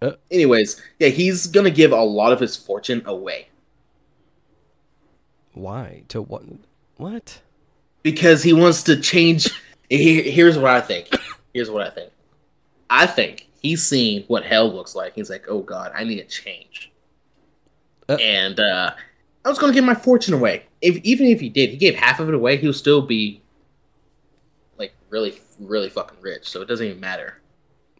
[SPEAKER 2] Uh.
[SPEAKER 3] Anyways, yeah, he's gonna give a lot of his fortune away.
[SPEAKER 2] Why? To what? What?
[SPEAKER 3] Because he wants to change. Here- Here's what I think. Here's what I think. I think he's seen what hell looks like. He's like, oh god, I need a change.
[SPEAKER 2] Uh.
[SPEAKER 3] and uh, I was going to give my fortune away. If even if he did, he gave half of it away, he'll still be like really, really fucking rich. So it doesn't even matter.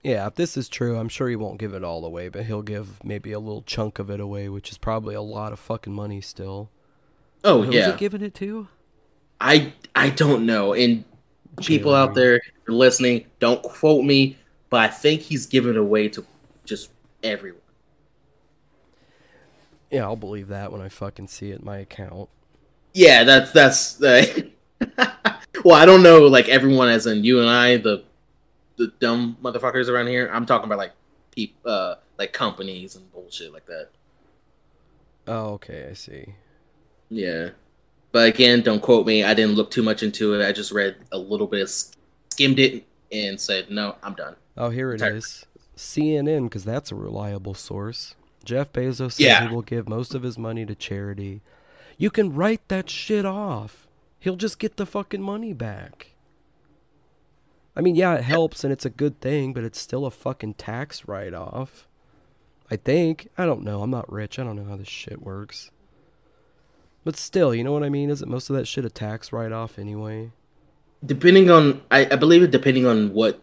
[SPEAKER 2] Yeah, if this is true, I'm sure he won't give it all away, but he'll give maybe a little chunk of it away, which is probably a lot of fucking money still.
[SPEAKER 3] Oh
[SPEAKER 2] Who's
[SPEAKER 3] yeah,
[SPEAKER 2] he giving it to?
[SPEAKER 3] I I don't know. And people out there listening, don't quote me, but I think he's giving it away to just everyone.
[SPEAKER 2] Yeah, I'll believe that when I fucking see it in my account.
[SPEAKER 3] Yeah, that's that's. Uh, [laughs] well, I don't know, like everyone, as in you and I, the the dumb motherfuckers around here. I'm talking about like peop, uh, like companies and bullshit like that.
[SPEAKER 2] Oh, okay, I see.
[SPEAKER 3] Yeah, but again, don't quote me. I didn't look too much into it. I just read a little bit, skimmed it, and said, "No, I'm done."
[SPEAKER 2] Oh, here it
[SPEAKER 3] Sorry.
[SPEAKER 2] is. CNN, because that's a reliable source. Jeff Bezos says
[SPEAKER 3] Yeah.
[SPEAKER 2] he will give most of his money to charity. You can write that shit off. He'll just get the fucking money back. I mean, yeah, it helps and it's a good thing, but it's still a fucking tax write off. I think. I don't know. I'm not rich. I don't know how this shit works. But still, you know what I mean? Isn't most of that shit a tax write off anyway?
[SPEAKER 3] Depending on, I, I believe it depending on what,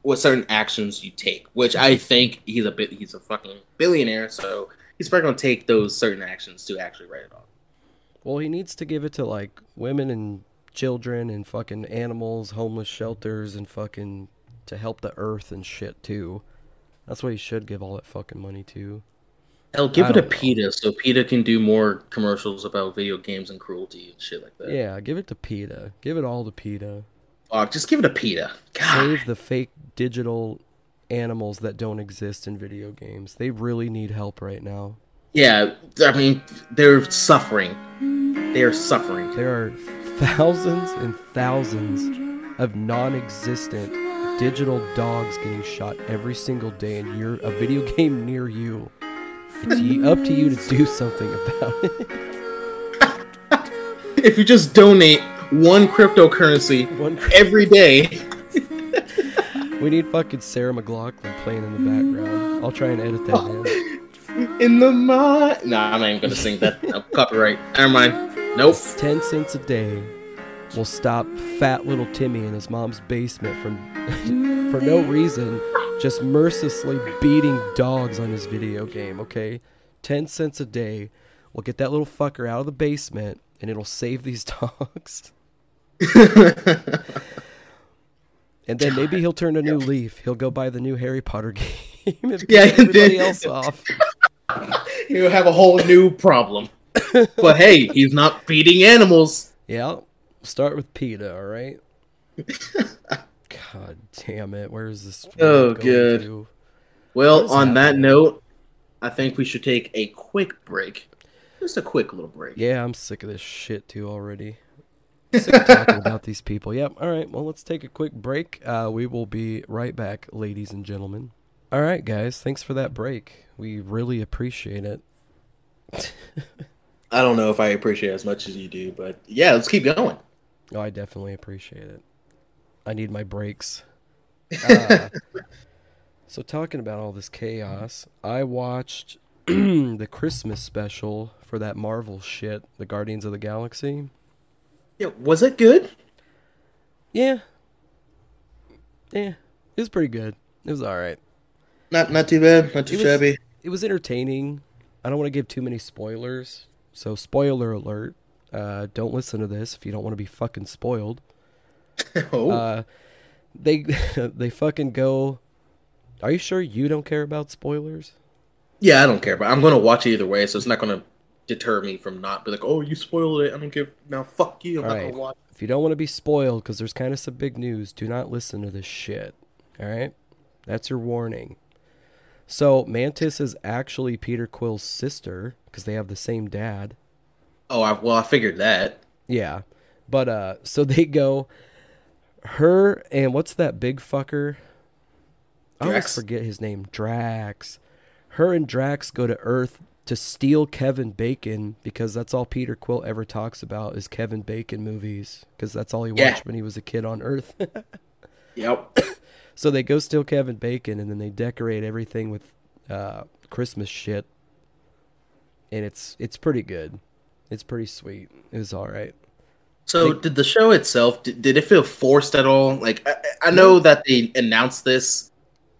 [SPEAKER 3] what certain actions you take. Which I think he's a bit, he's a fucking billionaire, so he's probably gonna take those certain actions to actually write it off.
[SPEAKER 2] Well, he needs to give it to like women and children and fucking animals, homeless shelters, and fucking to help the earth and shit too. That's what he should give all that fucking money to.
[SPEAKER 3] Hell, give
[SPEAKER 2] I
[SPEAKER 3] it to. PETA so PETA can do more commercials about video games and cruelty and shit like that.
[SPEAKER 2] Yeah, give it to PETA. Give it all to PETA.
[SPEAKER 3] Fuck, just give it to PETA. God.
[SPEAKER 2] Save the fake digital animals that don't exist in video games. They really need help right now.
[SPEAKER 3] Yeah, I mean, they're suffering. They are suffering.
[SPEAKER 2] There are thousands and thousands of non-existent digital dogs getting shot every single day, and you're a video [laughs] game near you. It's y- up to you to do something about it. [laughs]
[SPEAKER 3] If you just donate one cryptocurrency
[SPEAKER 2] One,
[SPEAKER 3] every day, [laughs]
[SPEAKER 2] we need fucking Sarah McLachlan playing in the background. I'll try and edit that in. [laughs]
[SPEAKER 3] in the mind. Nah, I'm not even gonna sing that. No, copyright. Never mind. Nope.
[SPEAKER 2] Ten cents a day will stop fat little Timmy in his mom's basement from, for no reason, just mercilessly beating dogs on his video game. Okay, ten cents a day will get that little fucker out of the basement, and it'll save these [laughs] dogs. And then maybe he'll turn a new leaf. He'll go buy the new Harry Potter [laughs] game and
[SPEAKER 3] Yeah,
[SPEAKER 2] everybody
[SPEAKER 3] then-
[SPEAKER 2] else off. [laughs]
[SPEAKER 3] He'll have a whole new problem. but hey, he's not feeding animals.
[SPEAKER 2] Yeah, start with PETA, all right? God damn it. Where is this?
[SPEAKER 3] Oh, good.
[SPEAKER 2] to?
[SPEAKER 3] Well, on that note, I think we should take a quick break. Just a quick little break.
[SPEAKER 2] Yeah, I'm sick of this shit too already. Sick of talking about these people. Yep. All right. Well, let's take a quick break. Uh, we will be right back, ladies and gentlemen. All right, guys. Thanks for that break. We really appreciate it. [laughs]
[SPEAKER 3] I don't know if I appreciate it as much as you do, but yeah, let's keep going.
[SPEAKER 2] Oh, I definitely appreciate it. I need my breaks. Uh, [laughs] so, talking about all this chaos, I watched [clears throat] the Christmas special for that Marvel shit, the Guardians of the Galaxy.
[SPEAKER 3] Yeah, was it good?
[SPEAKER 2] Yeah. Yeah. It was pretty good. It was all right.
[SPEAKER 3] Not not too bad. Not too
[SPEAKER 2] It was-
[SPEAKER 3] shabby.
[SPEAKER 2] It was entertaining. I don't want to give too many spoilers. So, spoiler alert. Uh, don't listen to this if you don't want to be fucking spoiled. [laughs]
[SPEAKER 3] oh,
[SPEAKER 2] Uh, they [laughs] they fucking go. Are you sure you don't care about spoilers?
[SPEAKER 3] yeah, I don't care, but I'm gonna watch it either way, so it's not gonna deter me from not be like, oh, you spoiled it. I don't give. Now, fuck you. I'm not
[SPEAKER 2] Alright.
[SPEAKER 3] gonna watch.
[SPEAKER 2] If you don't want to be spoiled, because there's kind of some big news, do not listen to this shit. All right, that's your warning. So Mantis is actually Peter Quill's sister because they have the same dad.
[SPEAKER 3] Oh, I, well, I figured that.
[SPEAKER 2] Yeah, but uh, so they go. Her and what's that big fucker? I always
[SPEAKER 3] Drax?
[SPEAKER 2] forget his name. Drax. Her and Drax go to Earth to steal Kevin Bacon because that's all Peter Quill ever talks about is Kevin Bacon movies because that's all he
[SPEAKER 3] Yeah.
[SPEAKER 2] watched when he was a kid on Earth. [laughs]
[SPEAKER 3] Yep.
[SPEAKER 2] so they go steal Kevin Bacon and then they decorate everything with uh, Christmas shit, and it's it's pretty good. It's pretty sweet. It was all right.
[SPEAKER 3] So,
[SPEAKER 2] Like-
[SPEAKER 3] did the show itself did, did it feel forced at all? Like, I, I know that they announced this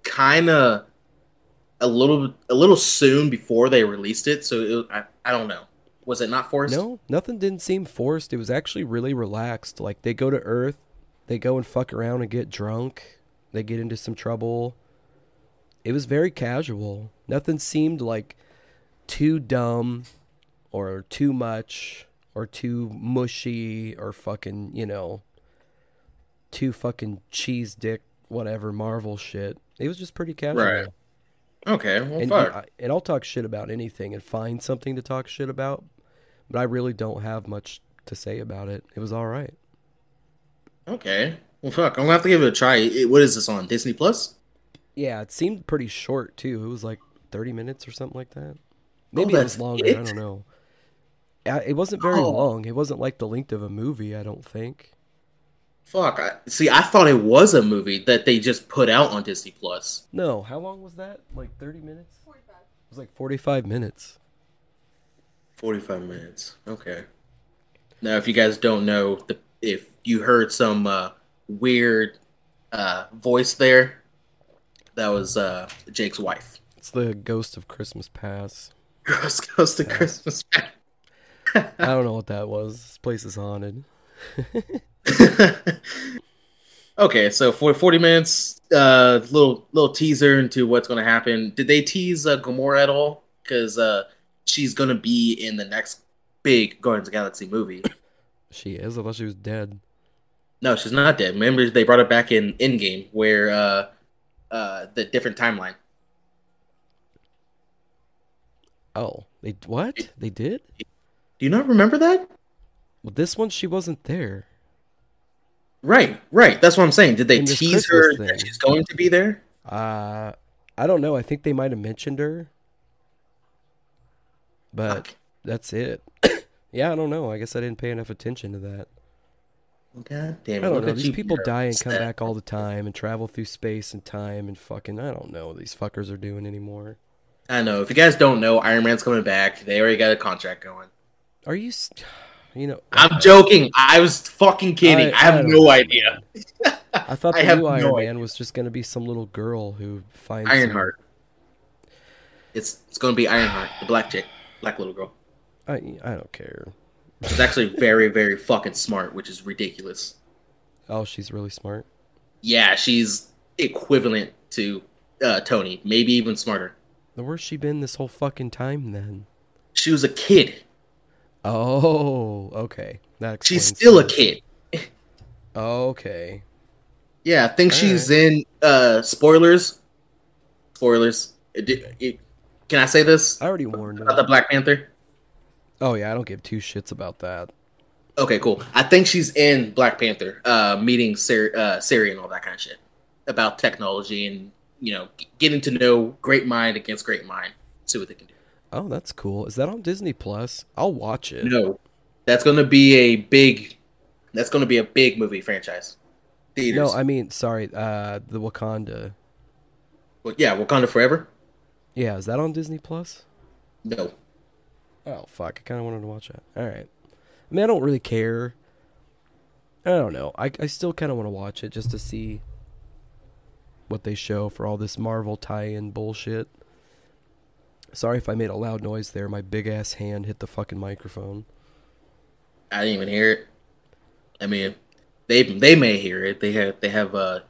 [SPEAKER 3] kind of a little a little soon before they released it, so it, I I don't know. Was it not forced?
[SPEAKER 2] No, nothing didn't seem forced. It was actually really relaxed. Like they go to Earth, they go and fuck around and get drunk. They get into some trouble. It was very casual. Nothing seemed like too dumb or too much or too mushy or fucking, you know, too fucking cheese dick whatever Marvel shit. It was just pretty casual.
[SPEAKER 3] Right. Okay. Well,
[SPEAKER 2] And,
[SPEAKER 3] fuck.
[SPEAKER 2] I, and I'll talk shit about anything and find something to talk shit about, but I really don't have much to say about it. It was all right.
[SPEAKER 3] Okay. Well, fuck. I'm gonna have to give it a try. It- what is this on Disney Plus?
[SPEAKER 2] Yeah, it seemed pretty short too. It was like 30 minutes or something like that. Oh, Maybe it
[SPEAKER 3] Oh, that's
[SPEAKER 2] was longer. I don't know. It wasn't very
[SPEAKER 3] Oh.
[SPEAKER 2] long. It wasn't like the length of a movie, I don't think.
[SPEAKER 3] Fuck. I, see, I thought it was a movie that they just put out on Disney Plus.
[SPEAKER 2] No, how long was that? Like 30 minutes? 45. It was like 45 minutes.
[SPEAKER 3] Forty-five minutes. Okay. Now, if you guys don't know, the, if you heard some uh, weird uh, voice there, that was uh, Jake's wife.
[SPEAKER 2] It's the Ghost of Christmas Past. [laughs]
[SPEAKER 3] Ghost goes to Christmas.
[SPEAKER 2] I don't know what that was. This place is haunted. [laughs]
[SPEAKER 3] okay, so for 40 minutes, uh, little little teaser into what's going to happen. Did they tease uh, Gamora at all? Because uh, she's going to be in the next big Guardians of the Galaxy movie. [sniffs]
[SPEAKER 2] She is. I thought she was dead.
[SPEAKER 3] No, she's not dead. Remember, they brought her back in Endgame, where uh, uh, the different timeline.
[SPEAKER 2] Oh, they what? They did?
[SPEAKER 3] Do you not remember that?
[SPEAKER 2] Well, this one she wasn't there.
[SPEAKER 3] Right, right. That's what I'm saying. Did they tease her
[SPEAKER 2] Christmas
[SPEAKER 3] that she's going to be there?
[SPEAKER 2] Uh, I don't know. I think they might have mentioned her, but
[SPEAKER 3] Fuck.
[SPEAKER 2] that's it. [coughs] yeah, I don't know. I guess I didn't pay enough attention to that.
[SPEAKER 3] God damn it!
[SPEAKER 2] I don't know. These people die and come back all the time and travel through space and time and fucking. I don't know what these fuckers are doing anymore.
[SPEAKER 3] I know. If you guys don't know, Iron Man's coming back. They already got a contract going.
[SPEAKER 2] Are you? [sighs] You know, [sighs]
[SPEAKER 3] I'm joking. I was fucking kidding. I, have
[SPEAKER 2] don't
[SPEAKER 3] no
[SPEAKER 2] know,
[SPEAKER 3] idea. [laughs]
[SPEAKER 2] I thought the
[SPEAKER 3] have
[SPEAKER 2] new
[SPEAKER 3] no
[SPEAKER 2] Iron
[SPEAKER 3] idea.
[SPEAKER 2] Man was just gonna be some little girl who finds some-
[SPEAKER 3] Ironheart. It's it's going to be Ironheart, the black chick, black little girl.
[SPEAKER 2] I I don't care.
[SPEAKER 3] She's actually very very fucking smart, which is ridiculous.
[SPEAKER 2] Oh, she's really smart.
[SPEAKER 3] Yeah, she's equivalent to uh, Tony, maybe even smarter.
[SPEAKER 2] Where's she been this whole fucking time then?
[SPEAKER 3] She was a kid.
[SPEAKER 2] Oh, okay. That
[SPEAKER 3] She's still a kid.
[SPEAKER 2] Okay.
[SPEAKER 3] Yeah, I think
[SPEAKER 2] All
[SPEAKER 3] she's in uh spoilers. Spoilers. It, it, can I say this
[SPEAKER 2] I already warned
[SPEAKER 3] about the Black Panther?
[SPEAKER 2] Oh yeah, I don't give two shits about that.
[SPEAKER 3] Okay, cool. I think she's in Black Panther, uh, meeting Shuri, uh, Shuri and all that kind of shit about technology and you know g- getting to know great mind against great mind, see what they can do.
[SPEAKER 2] Oh, that's cool. Is that on Disney Plus? I'll watch it.
[SPEAKER 3] No, that's going to be a big. That's going to be a big movie franchise. Theaters.
[SPEAKER 2] No, I mean, sorry, uh, the Wakanda.
[SPEAKER 3] Well, yeah, Wakanda Forever.
[SPEAKER 2] Yeah, is that on Disney Plus?
[SPEAKER 3] No,
[SPEAKER 2] Oh fuck! I kind of wanted to watch that. All right. I mean, I don't really care. I don't know. I I still kind of want to watch it just to see what they show for all this Marvel tie-in bullshit. Sorry if I made a loud noise there. My big ass hand hit the fucking microphone.
[SPEAKER 3] I didn't even hear it. I mean, they they may hear it. They have they have uh,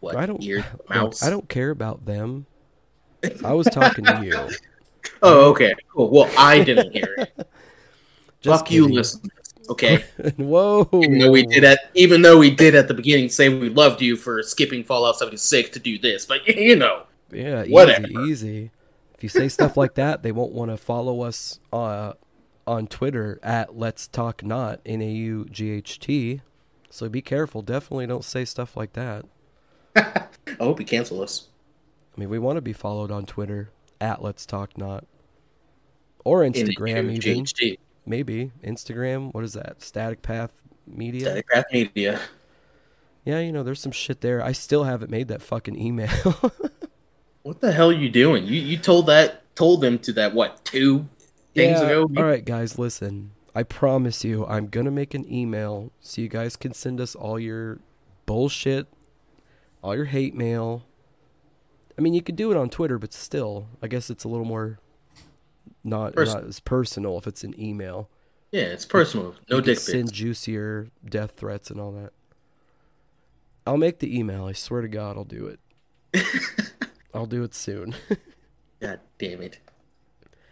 [SPEAKER 3] what
[SPEAKER 2] I don't. look. [laughs] I don't care about them. I was talking to you. [laughs]
[SPEAKER 3] Oh, okay, cool. Well, I didn't hear it. [laughs]
[SPEAKER 2] Just
[SPEAKER 3] Fuck you, listeners. Okay.
[SPEAKER 2] Whoa.
[SPEAKER 3] even though we did at even though we did at the beginning say we loved you for skipping Fallout 76 to do this, but you know,
[SPEAKER 2] Yeah,
[SPEAKER 3] Whatever.
[SPEAKER 2] easy, easy. If you say stuff like that, they won't want to follow us uh, on Twitter at Let's Talk Not N A U G H T. So be careful. Definitely don't say stuff like that.
[SPEAKER 3] I hope you cancel us.
[SPEAKER 2] I mean, we want to be followed on Twitter at Let's Talk Not, or Instagram even. Maybe Instagram. What is that? Static Path Media.
[SPEAKER 3] Static Craft Media.
[SPEAKER 2] Yeah, you know, there's some shit there. I still haven't made that fucking email. [laughs]
[SPEAKER 3] What the hell are you doing? You you told that told them to that what two things
[SPEAKER 2] Yeah,
[SPEAKER 3] ago?
[SPEAKER 2] All right, guys, listen. I promise you, I'm gonna make an email so you guys can send us all your bullshit, all your hate mail. I mean, you could do it on Twitter, but still, I guess it's a little more not
[SPEAKER 3] Pers-
[SPEAKER 2] not as personal if it's an email.
[SPEAKER 3] Yeah, it's personal. No
[SPEAKER 2] you
[SPEAKER 3] dick
[SPEAKER 2] could send juicier death threats and all that. I'll make the email. I swear to God, I'll do it. [laughs] I'll do it soon. [laughs]
[SPEAKER 3] God damn it.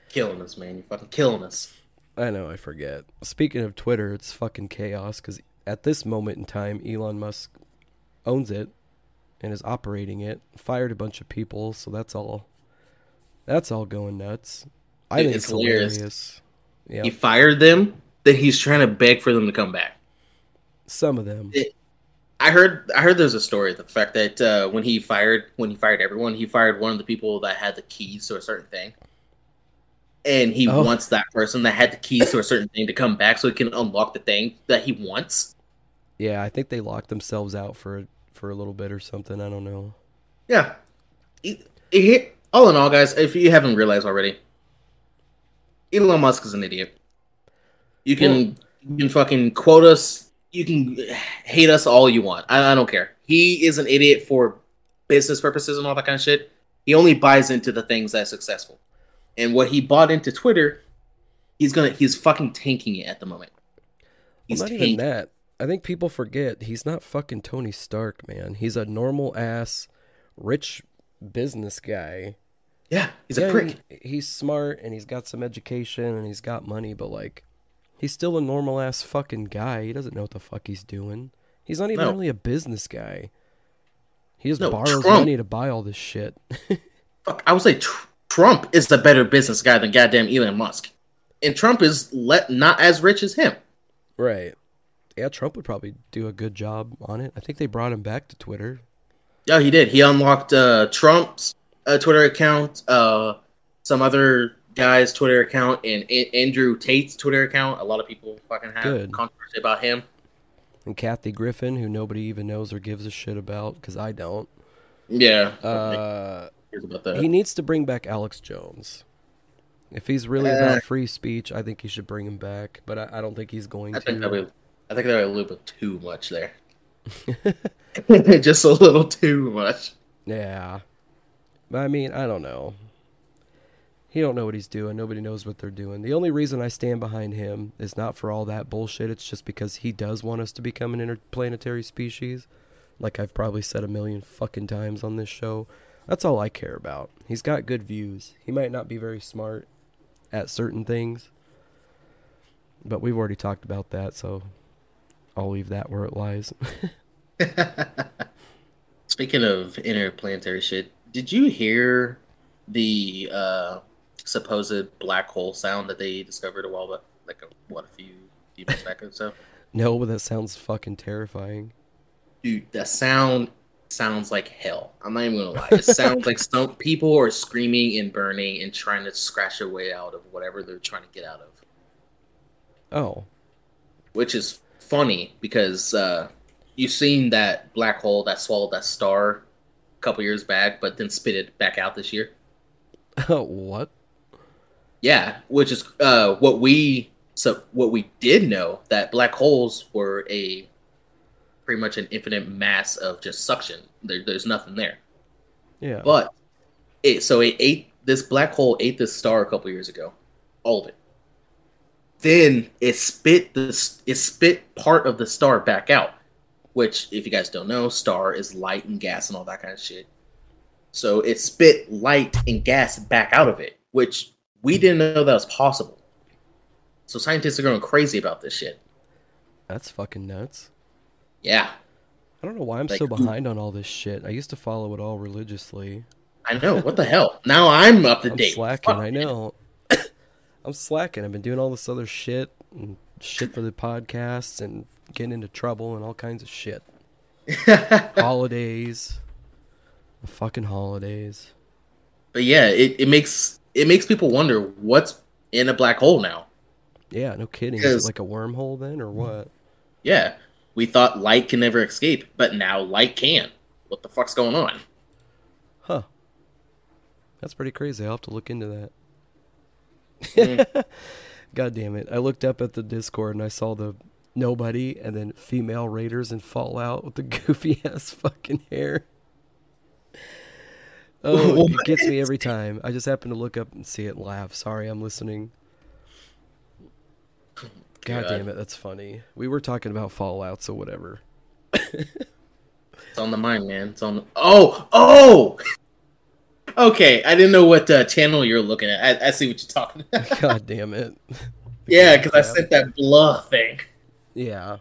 [SPEAKER 3] Killing us, man. You're fucking killing us.
[SPEAKER 2] I know, I forget. Speaking of Twitter, it's fucking chaos because at this moment in time, Elon Musk owns it and is operating it. Fired a bunch of people, so that's all. That's all going nuts. I
[SPEAKER 3] Dude,
[SPEAKER 2] think
[SPEAKER 3] it's
[SPEAKER 2] it's
[SPEAKER 3] hilarious.
[SPEAKER 2] hilarious. Yeah,
[SPEAKER 3] He fired them, then he's trying to beg for them to come back.
[SPEAKER 2] some of them.
[SPEAKER 3] It- I heard I heard there's a story the fact that uh, when he fired when he fired everyone, he fired one of the people that had the keys to a certain thing. And he
[SPEAKER 2] Oh.
[SPEAKER 3] wants that person that had the keys to a certain thing to come back so he can unlock the thing that he wants.
[SPEAKER 2] Yeah, I think they locked themselves out for for a little bit or something. I don't know.
[SPEAKER 3] Yeah. All in all, guys, if you haven't realized already, Elon Musk is an idiot. You can you can fucking quote us, you can hate us all you want. I, I don't care. He is an idiot for business purposes and all that kind of shit. He only buys into the things that are successful. And what he bought into Twitter, he's gonna he's fucking tanking it at the moment. He's
[SPEAKER 2] Well, not
[SPEAKER 3] tanking.
[SPEAKER 2] even that. I think people forget he's not fucking Tony Stark, man. He's a normal ass, rich business guy.
[SPEAKER 3] Yeah, he's
[SPEAKER 2] Yeah,
[SPEAKER 3] a prick.
[SPEAKER 2] he- he's smart and he's got some education and he's got money, but like, he's still a normal ass fucking guy. He doesn't know what the fuck he's doing. He's not even
[SPEAKER 3] No.
[SPEAKER 2] really a business guy. He just
[SPEAKER 3] No,
[SPEAKER 2] borrows
[SPEAKER 3] Trump.
[SPEAKER 2] money to buy all this shit. [laughs]
[SPEAKER 3] Fuck, I would say tr- Trump is the better business guy than goddamn Elon Musk, and Trump is let not as rich as him.
[SPEAKER 2] right. Yeah, Trump would probably do a good job on it. I think they brought him back to Twitter.
[SPEAKER 3] Yeah, he did. He unlocked uh, Trump's uh, Twitter account, uh, some other guy's Twitter account, and A- Andrew Tate's Twitter account. A lot of people fucking have
[SPEAKER 2] Good.
[SPEAKER 3] controversy about him.
[SPEAKER 2] And Kathy Griffin, who nobody even knows or gives a shit about, because I don't.
[SPEAKER 3] Yeah,
[SPEAKER 2] Uh,
[SPEAKER 3] about that.
[SPEAKER 2] he needs to bring back Alex Jones. If he's really
[SPEAKER 3] Uh,
[SPEAKER 2] about free speech, I think he should bring him back. But I, I don't think he's going
[SPEAKER 3] I
[SPEAKER 2] to.
[SPEAKER 3] think would, I think would a little bit too much there. [laughs] [laughs] Just a little too much.
[SPEAKER 2] Yeah. But I mean, I don't know. He don't know what he's doing. Nobody knows what they're doing. The only reason I stand behind him is not for all that bullshit. It's just because he does want us to become an interplanetary species. Like I've probably said a million fucking times on this show. That's all I care about. He's got good views. He might not be very smart at certain things. But we've already talked about that, so I'll leave that where it lies. [laughs]
[SPEAKER 3] Speaking of interplanetary shit, did you hear the uh, supposed black hole sound that they discovered a while back, like a, what a few few months back or so?
[SPEAKER 2] No, but that sounds fucking terrifying.
[SPEAKER 3] Dude, the sound sounds like hell. I'm not even gonna lie. It sounds like some [laughs] people are screaming and burning and trying to scratch their way out of whatever they're trying to get out of.
[SPEAKER 2] Oh,
[SPEAKER 3] Which is funny because uh, you've seen that black hole that swallowed that star a couple years back, but then spit it back out this year. [laughs]
[SPEAKER 2] what?
[SPEAKER 3] Yeah, which is uh, what we so what we did know that black holes were a pretty much an infinite mass of just suction. There, there's nothing there.
[SPEAKER 2] Yeah.
[SPEAKER 3] But it so it ate this black hole ate this star a couple years ago, all of it. Then it spit this it spit part of the star back out, which if you guys don't know, star is light and gas and all that kind of shit. So it spit light and gas back out of it, which we didn't know that was possible. So scientists are going crazy about this shit.
[SPEAKER 2] That's fucking nuts.
[SPEAKER 3] Yeah,
[SPEAKER 2] I don't know why I'm
[SPEAKER 3] Like,
[SPEAKER 2] so behind on all this shit. I used to follow it all religiously.
[SPEAKER 3] I know. What the hell? Now I'm up to
[SPEAKER 2] I'm
[SPEAKER 3] date.
[SPEAKER 2] slacking.
[SPEAKER 3] Fuck,
[SPEAKER 2] I know. [coughs] I'm slacking. I've been doing all this other shit and shit for the podcasts and getting into trouble and all kinds of shit. [laughs] holidays. The fucking holidays.
[SPEAKER 3] But yeah, it, it makes it makes people wonder what's in a black hole now.
[SPEAKER 2] Yeah, no kidding. Is it like a wormhole then or what?
[SPEAKER 3] Yeah, we thought light can never escape, but now light can. What the fuck's going on?
[SPEAKER 2] Huh. That's pretty crazy. I'll have to look into that.
[SPEAKER 3] Mm. [laughs]
[SPEAKER 2] God damn it. I looked up at the Discord and I saw the nobody and then female raiders and Fallout with the [laughs] goofy ass fucking hair. Oh, [laughs] it gets me every time. I just happen to look up and see it and laugh. Sorry, I'm listening. God,
[SPEAKER 3] God.
[SPEAKER 2] damn it, that's funny. We were talking about Fallout, so whatever.
[SPEAKER 3] It's on the mind, man. It's on. The... Oh, oh. Okay, I didn't know what uh, channel you're looking at. I, I see what you're talking about. [laughs]
[SPEAKER 2] God damn it. [laughs]
[SPEAKER 3] yeah, because I sent that blah thing.
[SPEAKER 2] Yeah.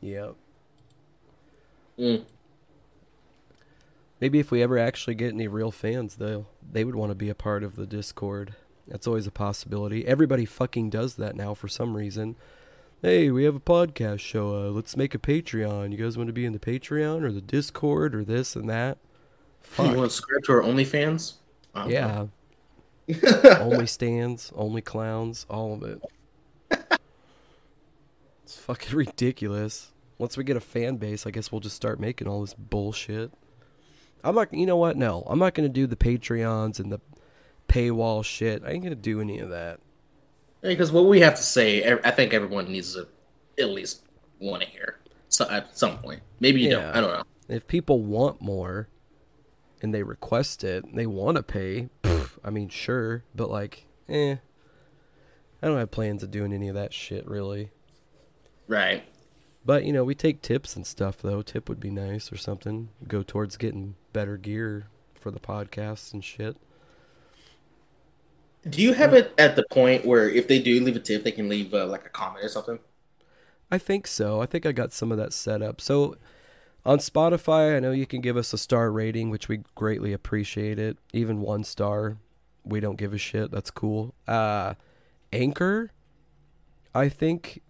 [SPEAKER 2] Yep.
[SPEAKER 3] Mm.
[SPEAKER 2] Maybe if we ever actually get any real fans, they'll they would want to be a part of the Discord. That's always a possibility. Everybody fucking does that now for some reason. Hey, we have a podcast show. Uh, let's make a Patreon. You guys want to be in the Patreon or the Discord or this and that?
[SPEAKER 3] You want to subscribe to our OnlyFans?
[SPEAKER 2] Yeah. [laughs] [laughs] only stands, only clowns, all of it. It's fucking ridiculous. Once we get a fan base, I guess we'll just start making all this bullshit. I'm not, you know what? No, I'm not gonna do the Patreons and the paywall shit. I ain't gonna do any of that.
[SPEAKER 3] Because what we have to say, I think everyone needs to at least want to hear so, at some point. Maybe you
[SPEAKER 2] Yeah.
[SPEAKER 3] don't. I don't know.
[SPEAKER 2] If people want more and they request it, and they want to pay. pff, I mean, sure, but like, eh. I don't have plans of doing any of that shit really.
[SPEAKER 3] Right.
[SPEAKER 2] But you know, we take tips and stuff though. Tip would be nice or something. Go towards getting better gear for the podcasts and shit.
[SPEAKER 3] Do you have it at the point where if they do leave a tip, they can leave uh, like a comment or something?
[SPEAKER 2] I think so. I think I got some of that set up. So on Spotify, I know you can give us a star rating, which we greatly appreciate it. Even one star, we don't give a shit. That's cool. Uh Anchor, I think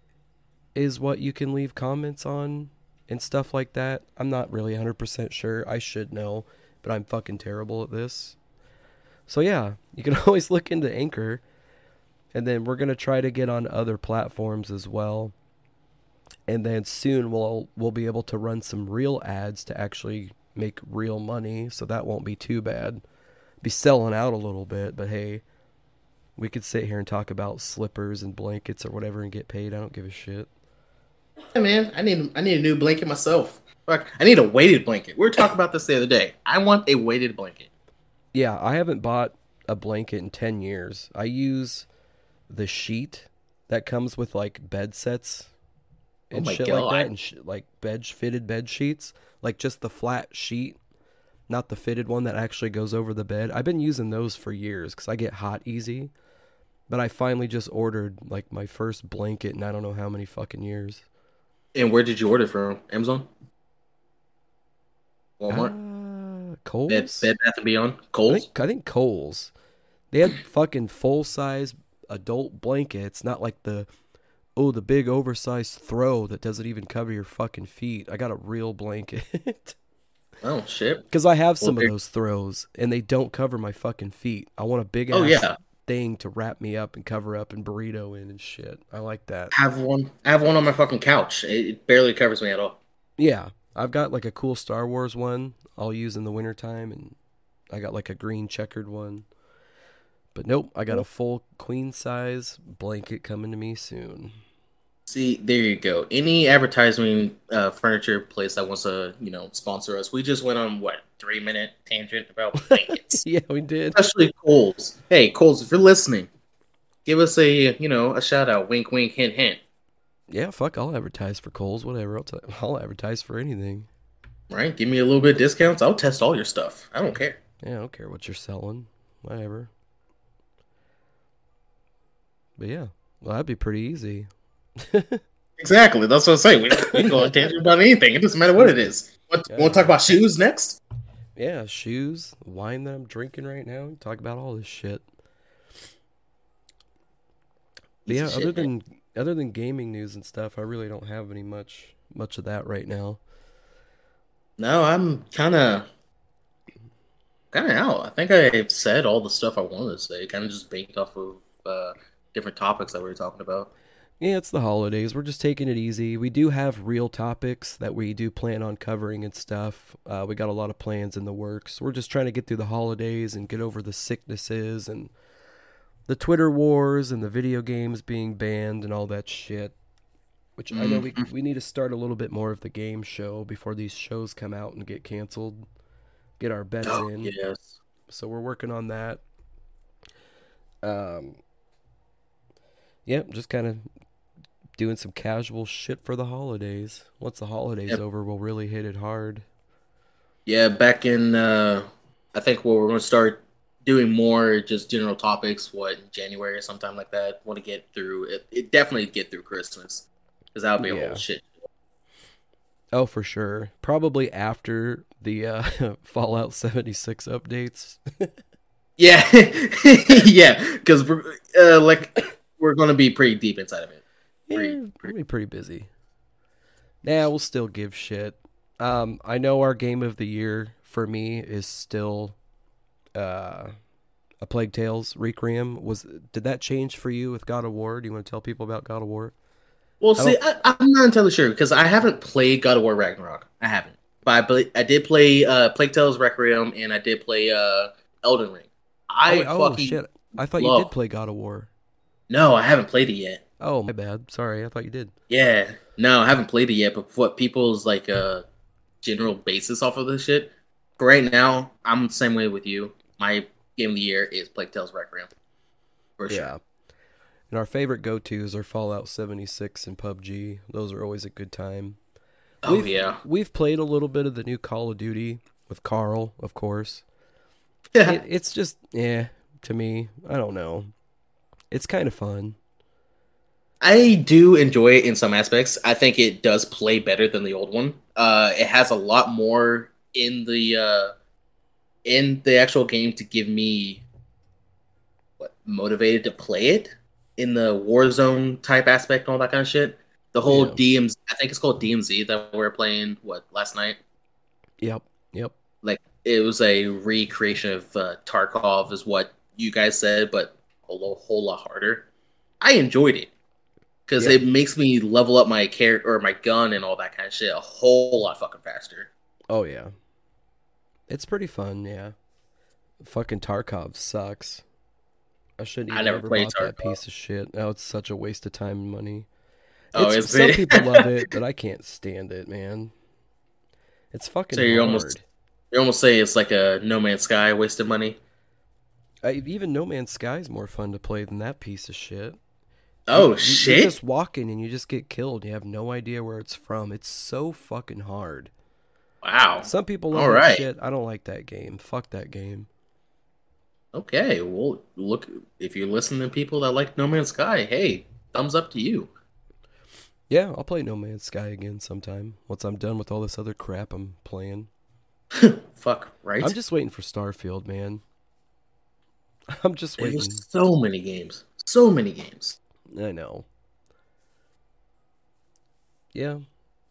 [SPEAKER 2] is what you can leave comments on and stuff like that. I'm not really 100% sure. I should know, but I'm fucking terrible at this. So yeah, you can [laughs] always look into Anchor. And then we're going to try to get on other platforms as well and then soon we'll we'll be able to run some real ads to actually make real money so that won't be too bad be selling out a little bit but hey we could sit here and talk about slippers and blankets or whatever and get paid i don't give a shit
[SPEAKER 3] Hey man, I need I need a new blanket myself. Fuck, I need a weighted blanket. We were talking about this the other day. I want a weighted blanket.
[SPEAKER 2] yeah i haven't bought a blanket in 10 years i use the sheet that comes with like bed sets
[SPEAKER 3] Oh
[SPEAKER 2] and
[SPEAKER 3] my
[SPEAKER 2] shit like that and sh- like bed fitted bed sheets like just the flat sheet not the fitted one that actually goes over the bed i've been using those for years because i get hot easy but i finally just ordered like my first blanket and i don't know how many fucking years
[SPEAKER 3] And where did you order from? Amazon? Walmart?
[SPEAKER 2] Uh, Kohl's.
[SPEAKER 3] Bed, Bed Bath and Beyond.
[SPEAKER 2] I
[SPEAKER 3] Kohl's.
[SPEAKER 2] think, I think Kohl's. They had fucking full size adult blankets, not like the oh the big oversized throw that doesn't even cover your fucking feet. I got a real blanket [laughs]
[SPEAKER 3] Oh shit.
[SPEAKER 2] because I have some
[SPEAKER 3] Okay.
[SPEAKER 2] of those throws and they don't cover my fucking feet. I want a big
[SPEAKER 3] Oh
[SPEAKER 2] ass
[SPEAKER 3] yeah.
[SPEAKER 2] Thing to wrap me up and cover up and burrito in and shit. I like that.
[SPEAKER 3] I have one. I have one on my fucking couch. It, it barely covers me at all.
[SPEAKER 2] Yeah, I've got like a cool Star Wars one I'll use in the wintertime, and I got like a green checkered one. But nope, I got a full queen size blanket coming to me soon.
[SPEAKER 3] See, there you go. Any advertising uh, furniture place that wants to, you know, sponsor us, we just went on what three minute tangent about [laughs] blankets,
[SPEAKER 2] yeah, we did.
[SPEAKER 3] especially Kohl's. Hey, Kohl's, if you're listening, give us a, you know, a shout out. Wink, wink, hint, hint.
[SPEAKER 2] Yeah, fuck, I'll advertise for Kohl's, whatever. I'll, t- [laughs] I'll advertise for anything.
[SPEAKER 3] Right? Give me a little bit of discounts. I'll test all your stuff. I don't care.
[SPEAKER 2] Yeah, I don't care what you're selling, whatever. But yeah, well, that'd be pretty easy.
[SPEAKER 3] Exactly. That's what I'm saying. We, we can go on tangent about anything. It doesn't matter what it is. Want,
[SPEAKER 2] Yeah.
[SPEAKER 3] want to talk about shoes next?
[SPEAKER 2] Yeah, shoes, wine that I'm drinking right now. Talk about all this shit. But yeah,
[SPEAKER 3] of
[SPEAKER 2] other
[SPEAKER 3] shit, man.
[SPEAKER 2] than other than gaming news and stuff, I really don't have any much much of that right now.
[SPEAKER 3] No, I'm kind of kind of out. I think I've said all the stuff I wanted to say. Kind of just banked off of uh, different topics that we were talking about.
[SPEAKER 2] Yeah, it's the holidays. We're just taking it easy. We do have real topics that we do plan on covering and stuff. Uh, we got a lot of plans in the works. We're just trying to get through the holidays and get over the sicknesses and the Twitter wars and the video games being banned and all that shit. Which I know we
[SPEAKER 3] Mhm.
[SPEAKER 2] we need to start a little bit more of the game show before these shows come out and get canceled. Get our bets
[SPEAKER 3] Oh,
[SPEAKER 2] in.
[SPEAKER 3] yes.
[SPEAKER 2] So we're working on that. Um, yep, just kind of doing some casual shit for the holidays. Once the holidays
[SPEAKER 3] Yep.
[SPEAKER 2] over, we'll really hit it hard.
[SPEAKER 3] Yeah, back in uh, I think where we're going to start doing more just general topics. What in January or sometime like that. Want to get through it? It definitely get through Christmas because that'll be a
[SPEAKER 2] Yeah.
[SPEAKER 3] whole shit.
[SPEAKER 2] Oh, for sure. Probably after the uh, [laughs] Fallout 76 updates.
[SPEAKER 3] Yeah, [laughs] yeah, because uh, like we're going to be pretty deep inside of it.
[SPEAKER 2] Yeah,
[SPEAKER 3] Pretty-
[SPEAKER 2] we'll
[SPEAKER 3] pretty-
[SPEAKER 2] be pretty busy. Nah, we'll still give shit. Um, I know our game of the year for me is still uh, a Plague Tales Requiem. Was did that change for you with God of War? Do you want to tell people about God of War?
[SPEAKER 3] Well,
[SPEAKER 2] I
[SPEAKER 3] see, I, I'm not entirely sure because I haven't played God of War Ragnarok. I haven't, but I, I did play uh, Plague Tales Requiem and I did play uh, Elden Ring. I
[SPEAKER 2] oh, oh, shit! I thought you did play God of War.
[SPEAKER 3] no, I haven't played it yet.
[SPEAKER 2] Oh, my bad. Sorry, I thought you did.
[SPEAKER 3] Yeah, no, I haven't played it yet. But what people's like uh, general basis off of this shit? For right now, I'm the same way with you. My game of the year is Plague Tales Requiem. For sure.
[SPEAKER 2] Yeah. And our favorite go tos are Fallout 76 and PUBG. Those are always a good time.
[SPEAKER 3] Oh
[SPEAKER 2] We've-
[SPEAKER 3] yeah.
[SPEAKER 2] We've played a little bit of the new Call of Duty with Carl, of course.
[SPEAKER 3] Yeah. [laughs]
[SPEAKER 2] it, it's just yeah to me i don't know it's kind of fun
[SPEAKER 3] I do enjoy it in some aspects. I think it does play better than the old one. Uh, it has a lot more in the uh, in the actual game to give me what motivated to play it in the Warzone type aspect and all that kind of shit. The whole
[SPEAKER 2] Yeah.
[SPEAKER 3] DMZ, I think it's called DMZ that we were playing what last night.
[SPEAKER 2] yep yep
[SPEAKER 3] Like it was a recreation of uh, Tarkov, is what you guys said, but a lo- whole lot harder. I enjoyed it because
[SPEAKER 2] Yeah.
[SPEAKER 3] it makes me level up my character or my gun and all that kind of shit a whole lot fucking faster.
[SPEAKER 2] oh yeah it's pretty fun yeah fucking tarkov sucks i shouldn't
[SPEAKER 3] I never
[SPEAKER 2] ever
[SPEAKER 3] played
[SPEAKER 2] bought that piece of shit oh it's such a waste of time and money
[SPEAKER 3] Oh,
[SPEAKER 2] It's- some
[SPEAKER 3] it? [laughs]
[SPEAKER 2] people love it but i can't stand it man it's fucking
[SPEAKER 3] So you're almost- You almost say it's like a No Man's Sky waste of money.
[SPEAKER 2] I, even no man's sky is more fun to play than that piece of shit
[SPEAKER 3] Oh
[SPEAKER 2] You- you-
[SPEAKER 3] shit!
[SPEAKER 2] You're just walking and you just get killed. You have no idea where it's from. It's so fucking hard.
[SPEAKER 3] Wow.
[SPEAKER 2] Some people love
[SPEAKER 3] All right.
[SPEAKER 2] shit. I don't like that game. Fuck that game.
[SPEAKER 3] Okay, well, look if you're listening to people that like No Man's Sky, hey, thumbs up to you.
[SPEAKER 2] Yeah, I'll play No Man's Sky again sometime once I'm done with all this other crap I'm playing. [laughs]
[SPEAKER 3] Fuck, right?
[SPEAKER 2] I'm just waiting for Starfield, man. [laughs] I'm just waiting.
[SPEAKER 3] There's so many games. So many games.
[SPEAKER 2] I know. Yeah.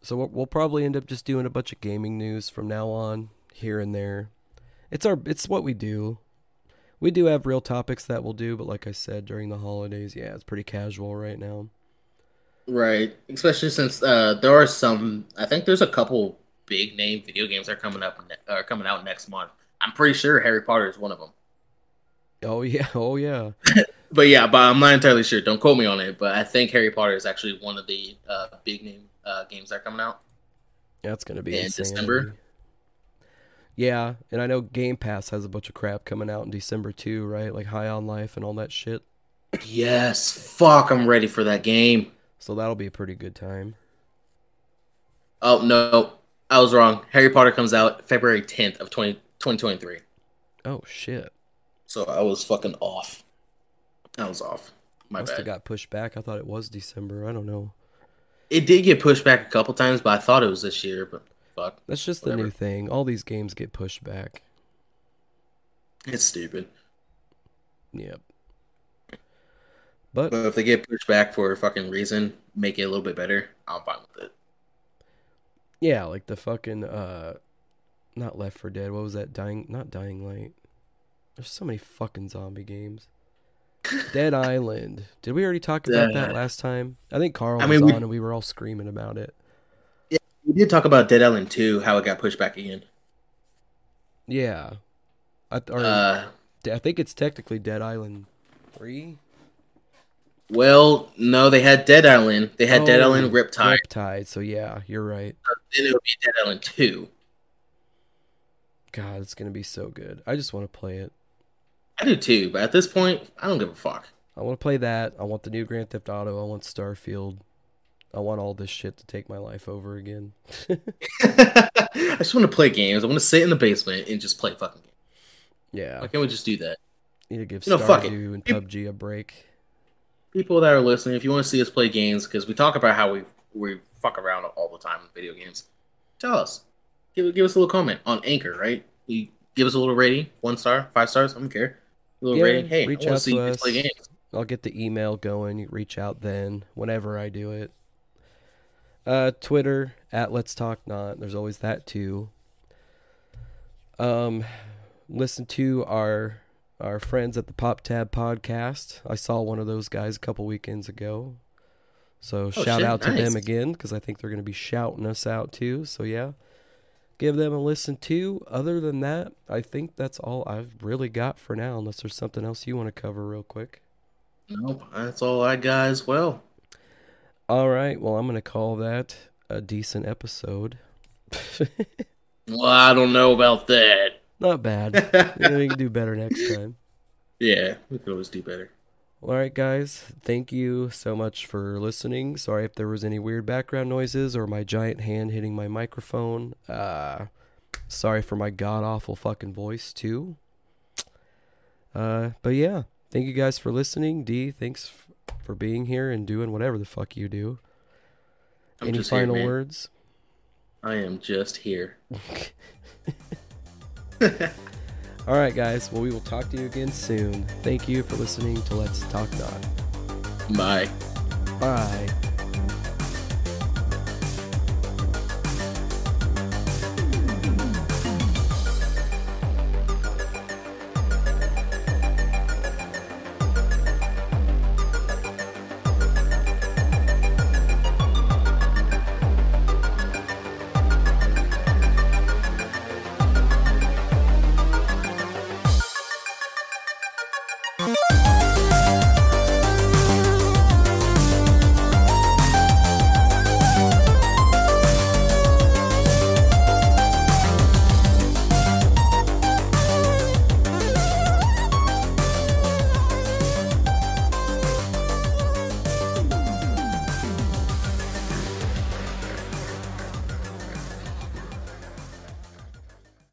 [SPEAKER 2] So we'll, probably end up just doing a bunch of gaming news from now on, here and there. It's our it's what we do. We do have real topics that we'll do, but like I said during the holidays, yeah, it's pretty casual right now.
[SPEAKER 3] Right. Especially since uh, there are some. I think there's a couple big name video games that are coming up are coming out next month. I'm pretty sure Harry Potter is one of them.
[SPEAKER 2] Oh yeah, [laughs] oh yeah.
[SPEAKER 3] But yeah, but I'm not entirely sure. Don't quote me on it. But I think Harry Potter is actually one of the uh, big name uh, games that are coming out.
[SPEAKER 2] That's gonna be
[SPEAKER 3] In. December?
[SPEAKER 2] Yeah, and I know Game Pass has a bunch of crap coming out in December too, right? Like High on Life and all that shit.
[SPEAKER 3] Yes. Fuck. I'm ready for that game.
[SPEAKER 2] So that'll be a pretty good time.
[SPEAKER 3] Oh no, I was wrong. Harry Potter comes out February 10th of 20, 2023.
[SPEAKER 2] Oh shit.
[SPEAKER 3] So I was fucking off. I was off. My
[SPEAKER 2] Must have got pushed back. I thought it was December. I don't know.
[SPEAKER 3] It did get pushed back a couple times, but I thought it was this year. But fuck,
[SPEAKER 2] That's just the new thing. All these games get pushed back.
[SPEAKER 3] it's stupid.
[SPEAKER 2] Yep. But
[SPEAKER 3] But if they get pushed back for a fucking reason, make it a little bit better. I'm fine with it.
[SPEAKER 2] yeah, like the fucking uh not Left 4 Dead. What was that? Dying not Dying Light. There's so many fucking zombie games. Dead [laughs] Island. Did we already talk about that
[SPEAKER 3] Uh,
[SPEAKER 2] last time? I think Carl
[SPEAKER 3] I
[SPEAKER 2] was
[SPEAKER 3] mean, we-
[SPEAKER 2] on and we were all screaming about it.
[SPEAKER 3] Yeah, we did talk about Dead Island 2, how it got pushed back again.
[SPEAKER 2] Yeah. I, or,
[SPEAKER 3] Uh,
[SPEAKER 2] I think it's technically Dead Island 3.
[SPEAKER 3] well, no, they had Dead Island. They had Dead
[SPEAKER 2] Oh,
[SPEAKER 3] Island Riptide.
[SPEAKER 2] Riptide. So yeah, you're right.
[SPEAKER 3] Then it would be Dead Island 2.
[SPEAKER 2] God, it's gonna be so good. I just want to play it.
[SPEAKER 3] I do too, but at this point, I don't give a fuck.
[SPEAKER 2] I want to play that. I want the new Grand Theft Auto. I want Starfield. I want all this shit to take my life over again. [laughs]
[SPEAKER 3] I just want to play games. I want to sit in the basement and just play fucking games.
[SPEAKER 2] yeah,
[SPEAKER 3] Why can't we just do that?
[SPEAKER 2] need to give
[SPEAKER 3] you know, fuck it.
[SPEAKER 2] Stardew and PUBG a break.
[SPEAKER 3] People that are listening, if you want to see us play games, because we talk about how we we fuck around all the time with video games, tell us. Give, give us a little comment on Anchor, right? You give us a little rating, one star, five stars, I don't care. Little
[SPEAKER 2] Yeah,
[SPEAKER 3] rating. Hey,
[SPEAKER 2] reach out
[SPEAKER 3] to see
[SPEAKER 2] to
[SPEAKER 3] you guys
[SPEAKER 2] us.
[SPEAKER 3] play games.
[SPEAKER 2] I'll get the email going. You reach out then whenever I do it. Uh, Twitter at Let's Talk Not. There's always that too. Um, listen to our our friends at the Pop Tab podcast. I saw one of those guys a couple weekends ago. So
[SPEAKER 3] Oh,
[SPEAKER 2] shout
[SPEAKER 3] shit,
[SPEAKER 2] out to
[SPEAKER 3] nice.
[SPEAKER 2] them again because I think they're going to be shouting us out too. So yeah, give them a listen too. Other than that, I think that's all I've really got for now. Unless there's something else you want to cover real quick.
[SPEAKER 3] Nope, that's all I got as well.
[SPEAKER 2] All right. Well, I'm going to call that a decent episode. [laughs]
[SPEAKER 3] Well, I don't know about that.
[SPEAKER 2] Not bad. [laughs] We can do better next time.
[SPEAKER 3] yeah, we could always do better.
[SPEAKER 2] All right, guys. Thank you so much for listening. Sorry if there was any weird background noises or my giant hand hitting my microphone. Uh, sorry for my god awful fucking voice too. Uh, but yeah, thank you guys for listening. D, thanks f- for being here and doing whatever the fuck you do.
[SPEAKER 3] I'm
[SPEAKER 2] any
[SPEAKER 3] just here,
[SPEAKER 2] final words?
[SPEAKER 3] I am just here. [laughs] [laughs]
[SPEAKER 2] All right, guys. Well, we will talk to you again soon. Thank you for listening to Let's Talk Not.
[SPEAKER 3] Bye.
[SPEAKER 2] Bye.